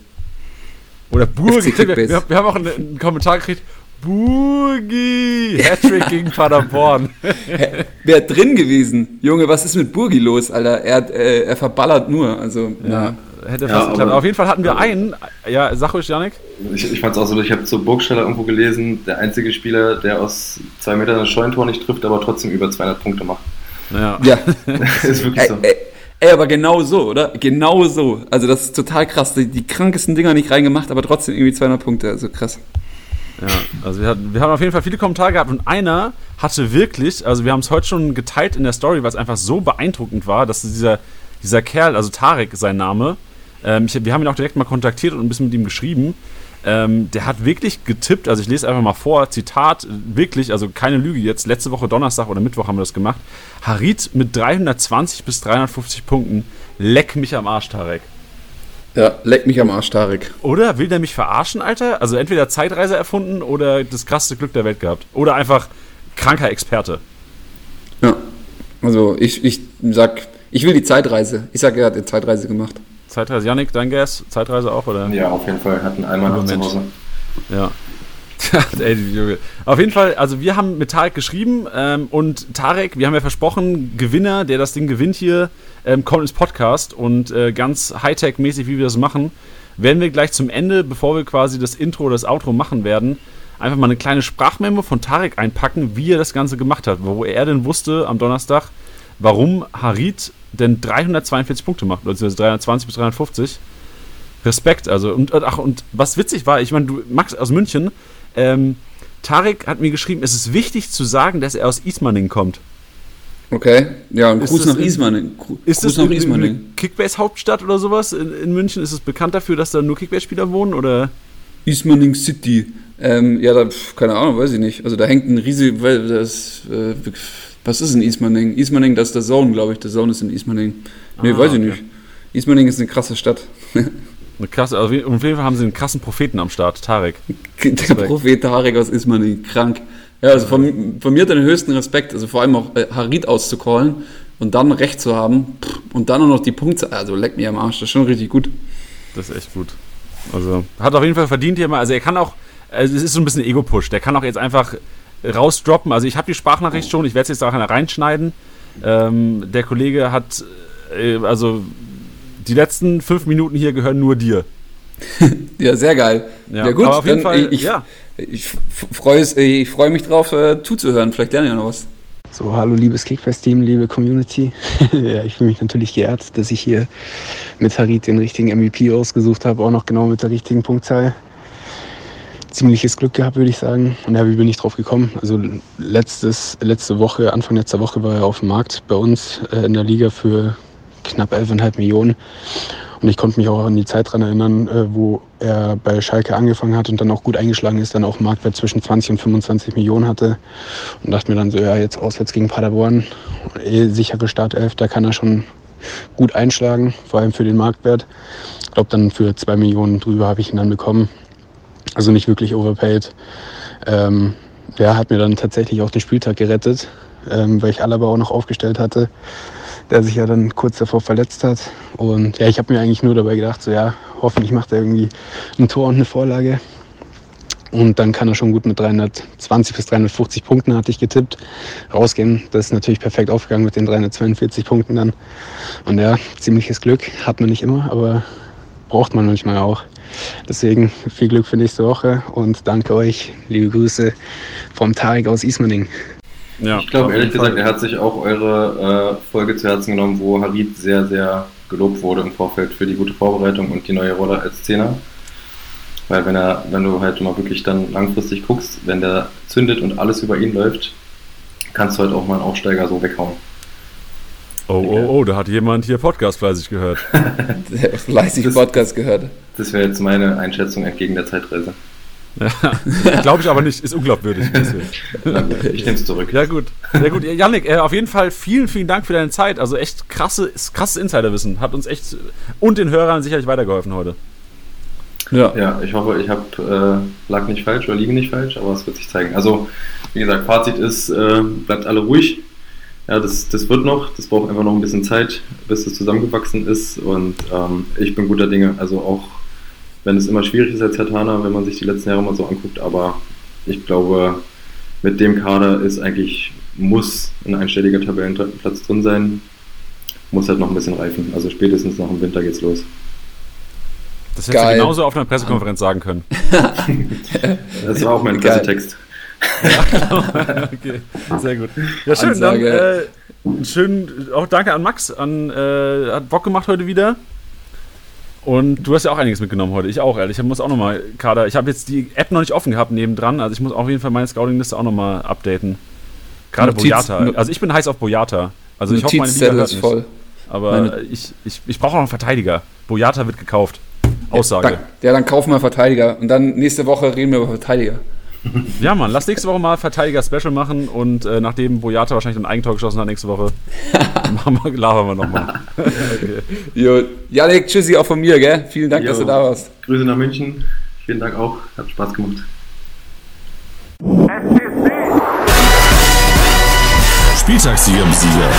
Oder Burgi. Wir, wir, wir, haben auch einen, einen Kommentar gekriegt. Burgi! Hattrick gegen Paderborn. <laughs> Wäre drin gewesen. Junge, was ist mit Burgi los, Alter? Er, äh, er verballert nur. Also, ja. ja hätte fast ja, geklappt. Auf jeden Fall hatten wir einen. Ja, sag ruhig, Janik. Ich, ich fand es auch so, ich habe zu Burgsteller irgendwo gelesen, der einzige Spieler, der aus zwei Metern das Scheuntor nicht trifft, aber trotzdem über 200 Punkte macht. Ja. ja. <laughs> ist wirklich so. Ey, ey, aber genau so, oder? Genau so. Also das ist total krass. Die, die krankesten Dinger nicht reingemacht, aber trotzdem irgendwie 200 Punkte. Also krass. Ja, also wir, hatten, wir haben auf jeden Fall viele Kommentare gehabt und einer hatte wirklich, also wir haben es heute schon geteilt in der Story, weil es einfach so beeindruckend war, dass dieser, dieser Kerl, also Tarek sein Name, ähm, ich, wir haben ihn auch direkt mal kontaktiert und ein bisschen mit ihm geschrieben. Ähm, der hat wirklich getippt, also ich lese einfach mal vor, Zitat, wirklich, also keine Lüge jetzt, letzte Woche Donnerstag oder Mittwoch haben wir das gemacht. Harit mit 320 bis 350 Punkten, leck mich am Arsch, Tarek. Ja, leck mich am Arsch, Tarek. Oder will der mich verarschen, Alter? Also entweder Zeitreise erfunden oder das krasseste Glück der Welt gehabt. Oder einfach kranker Experte. Ja, also ich, ich sag, ich will die Zeitreise. Ich sag, er hat die Zeitreise gemacht. Zeitreise. Janik, dein Guess? Zeitreise auch, oder? Ja, auf jeden Fall. Hatten einmal noch zu Hause. Ja. <laughs> Ey, auf jeden Fall, also wir haben mit Tarek geschrieben ähm, und Tarek, wir haben ja versprochen, Gewinner, der das Ding gewinnt hier, ähm, kommt ins Podcast und äh, ganz Hightech-mäßig, wie wir das machen, werden wir gleich zum Ende, bevor wir quasi das Intro oder das Outro machen werden, einfach mal eine kleine Sprachmemo von Tarek einpacken, wie er das Ganze gemacht hat, wo er denn wusste am Donnerstag, warum Harit denn 342 Punkte macht, beziehungsweise 320 bis 350. Respekt, also und ach und was witzig war, ich meine, du Max aus München, ähm, Tarek hat mir geschrieben, es ist wichtig zu sagen, dass er aus Ismaning kommt. Okay, ja, und Gruß nach Ismaning. Ist das nach Ismaning. Kickbase-Hauptstadt oder sowas in, in, München? Ist es bekannt dafür, dass da nur Kickbase-Spieler wohnen oder? Ismaning City. Ähm, ja, da, keine Ahnung, weiß ich nicht. Also da hängt ein riesig, das, äh, was ist in Ismaning? Ismaning, das ist der Zone, glaube ich. Der Zone ist in Ismaning. Nee, ah, weiß ich okay. nicht. Ismaning ist eine krasse Stadt. Eine krasse, also auf jeden Fall haben sie einen krassen Propheten am Start, Tarek. <laughs> Der Prophet Tarek aus Ismaning, krank. Ja, also von, von mir den höchsten Respekt, also vor allem auch äh, Harit auszucallen und dann recht zu haben und dann auch noch die Punkte, also leck mir am Arsch, das ist schon richtig gut. Das ist echt gut. Also hat auf jeden Fall verdient hier mal, also er kann auch, also es ist so ein bisschen Ego-Push, der kann auch jetzt einfach rausdroppen, also ich habe die Sprachnachricht schon, ich werde es jetzt auch reinschneiden. Ähm, der Kollege hat, äh, also die letzten fünf Minuten hier gehören nur dir. <laughs> ja, sehr geil. Ja, ja gut, auf jeden Fall, ich, ja. ich freue freu mich drauf, äh, zuzuhören. Vielleicht lerne ich noch was. So, hallo liebes Kickfest-Team, liebe Community. <laughs> ja, ich fühle mich natürlich geehrt, dass ich hier mit Harit den richtigen MVP ausgesucht habe, auch noch genau mit der richtigen Punktzahl. Ziemliches Glück gehabt, würde ich sagen. Und ja, wie bin ich drauf gekommen? Also letztes, letzte Woche, Anfang letzter Woche war er auf dem Markt bei uns äh, in der Liga für knapp 11,5 Millionen. Und ich konnte mich auch an die Zeit daran erinnern, äh, wo er bei Schalke angefangen hat und dann auch gut eingeschlagen ist, dann auch Marktwert zwischen 20 und 25 Millionen hatte. Und dachte mir dann so, ja, jetzt auswärts gegen Paderborn, eh sichere Startelf, da kann er schon gut einschlagen, vor allem für den Marktwert. Ich glaube, dann für 2 Millionen drüber habe ich ihn dann bekommen. Also nicht wirklich overpaid. Ähm, der hat mir dann tatsächlich auch den Spieltag gerettet, ähm, weil ich Alaba auch noch aufgestellt hatte der sich ja dann kurz davor verletzt hat. Und ja, ich habe mir eigentlich nur dabei gedacht, so ja, hoffentlich macht er irgendwie ein Tor und eine Vorlage. Und dann kann er schon gut mit 320 bis 350 Punkten, hatte ich getippt, rausgehen. Das ist natürlich perfekt aufgegangen mit den 342 Punkten dann. Und ja, ziemliches Glück hat man nicht immer, aber braucht man manchmal auch. Deswegen viel Glück für nächste Woche und danke euch. Liebe Grüße vom Tarek aus Ismaning. Ja, ich glaube ehrlich gesagt, er hat sich auch eure äh, Folge zu Herzen genommen, wo Harid sehr, sehr gelobt wurde im Vorfeld für die gute Vorbereitung und die neue Rolle als Zehner. Weil wenn er, wenn du halt mal wirklich dann langfristig guckst, wenn der zündet und alles über ihn läuft, kannst du halt auch mal einen Aufsteiger so weghauen. Oh, oh, oh, da hat jemand hier Podcast fleißig gehört. <laughs> <laughs> fleißig Podcast gehört. Das wäre jetzt meine Einschätzung entgegen der Zeitreise. Ja, <laughs> glaube ich aber nicht, ist unglaubwürdig. <laughs> ich nehme es zurück. Ja, gut. Ja, gut. Janik, äh, auf jeden Fall vielen, vielen Dank für deine Zeit. Also echt krasse, krasses Insiderwissen. Hat uns echt und den Hörern sicherlich weitergeholfen heute. Ja, ja ich hoffe, ich habe äh, lag nicht falsch oder liege nicht falsch, aber es wird sich zeigen. Also, wie gesagt, Fazit ist, äh, bleibt alle ruhig ja, das, das wird noch, das braucht einfach noch ein bisschen Zeit, bis es zusammengewachsen ist und ähm, ich bin guter Dinge. Also auch wenn es immer schwierig ist als Herr Tana, wenn man sich die letzten Jahre mal so anguckt, aber ich glaube, mit dem Kader ist eigentlich, muss ein einstelliger Tabellenplatz drin sein, muss halt noch ein bisschen reifen. Also spätestens nach dem Winter geht's los. Das hättest du genauso auf einer Pressekonferenz sagen können. <laughs> das war auch mein Pressetext. Ja, <laughs> okay, sehr gut. Ja, schön. Ansage. Dann äh, schön, auch danke an Max. An, äh, hat Bock gemacht heute wieder. Und du hast ja auch einiges mitgenommen heute. Ich auch, ehrlich. Ich muss auch nochmal, Kader. Ich habe jetzt die App noch nicht offen gehabt nebendran. Also ich muss auf jeden Fall meine Scouting-Liste auch nochmal updaten. Gerade Boyata. Also ich bin heiß auf Boyata. Also ich hoffe, meine Liga hört nicht. voll. Aber meine ich, ich, ich brauche auch einen Verteidiger. Boyata wird gekauft. Aussage. Ja, dann, ja, dann kaufen wir Verteidiger. Und dann nächste Woche reden wir über Verteidiger. <laughs> Ja, Mann, lass nächste Woche mal Verteidiger-Special machen und äh, nachdem Boyata wahrscheinlich ein Eigentor geschossen hat nächste Woche, <laughs> machen wir, labern wir nochmal. <laughs> okay. Jo, Janik, tschüssi auch von mir, gell? Vielen Dank, jo. dass du da warst. Grüße nach München. Vielen Dank auch. Hat Spaß gemacht. Spieltagssieger im Sieger.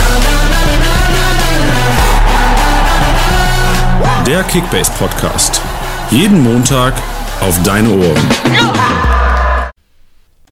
Der Kickbase Podcast. Jeden Montag auf deine Ohren.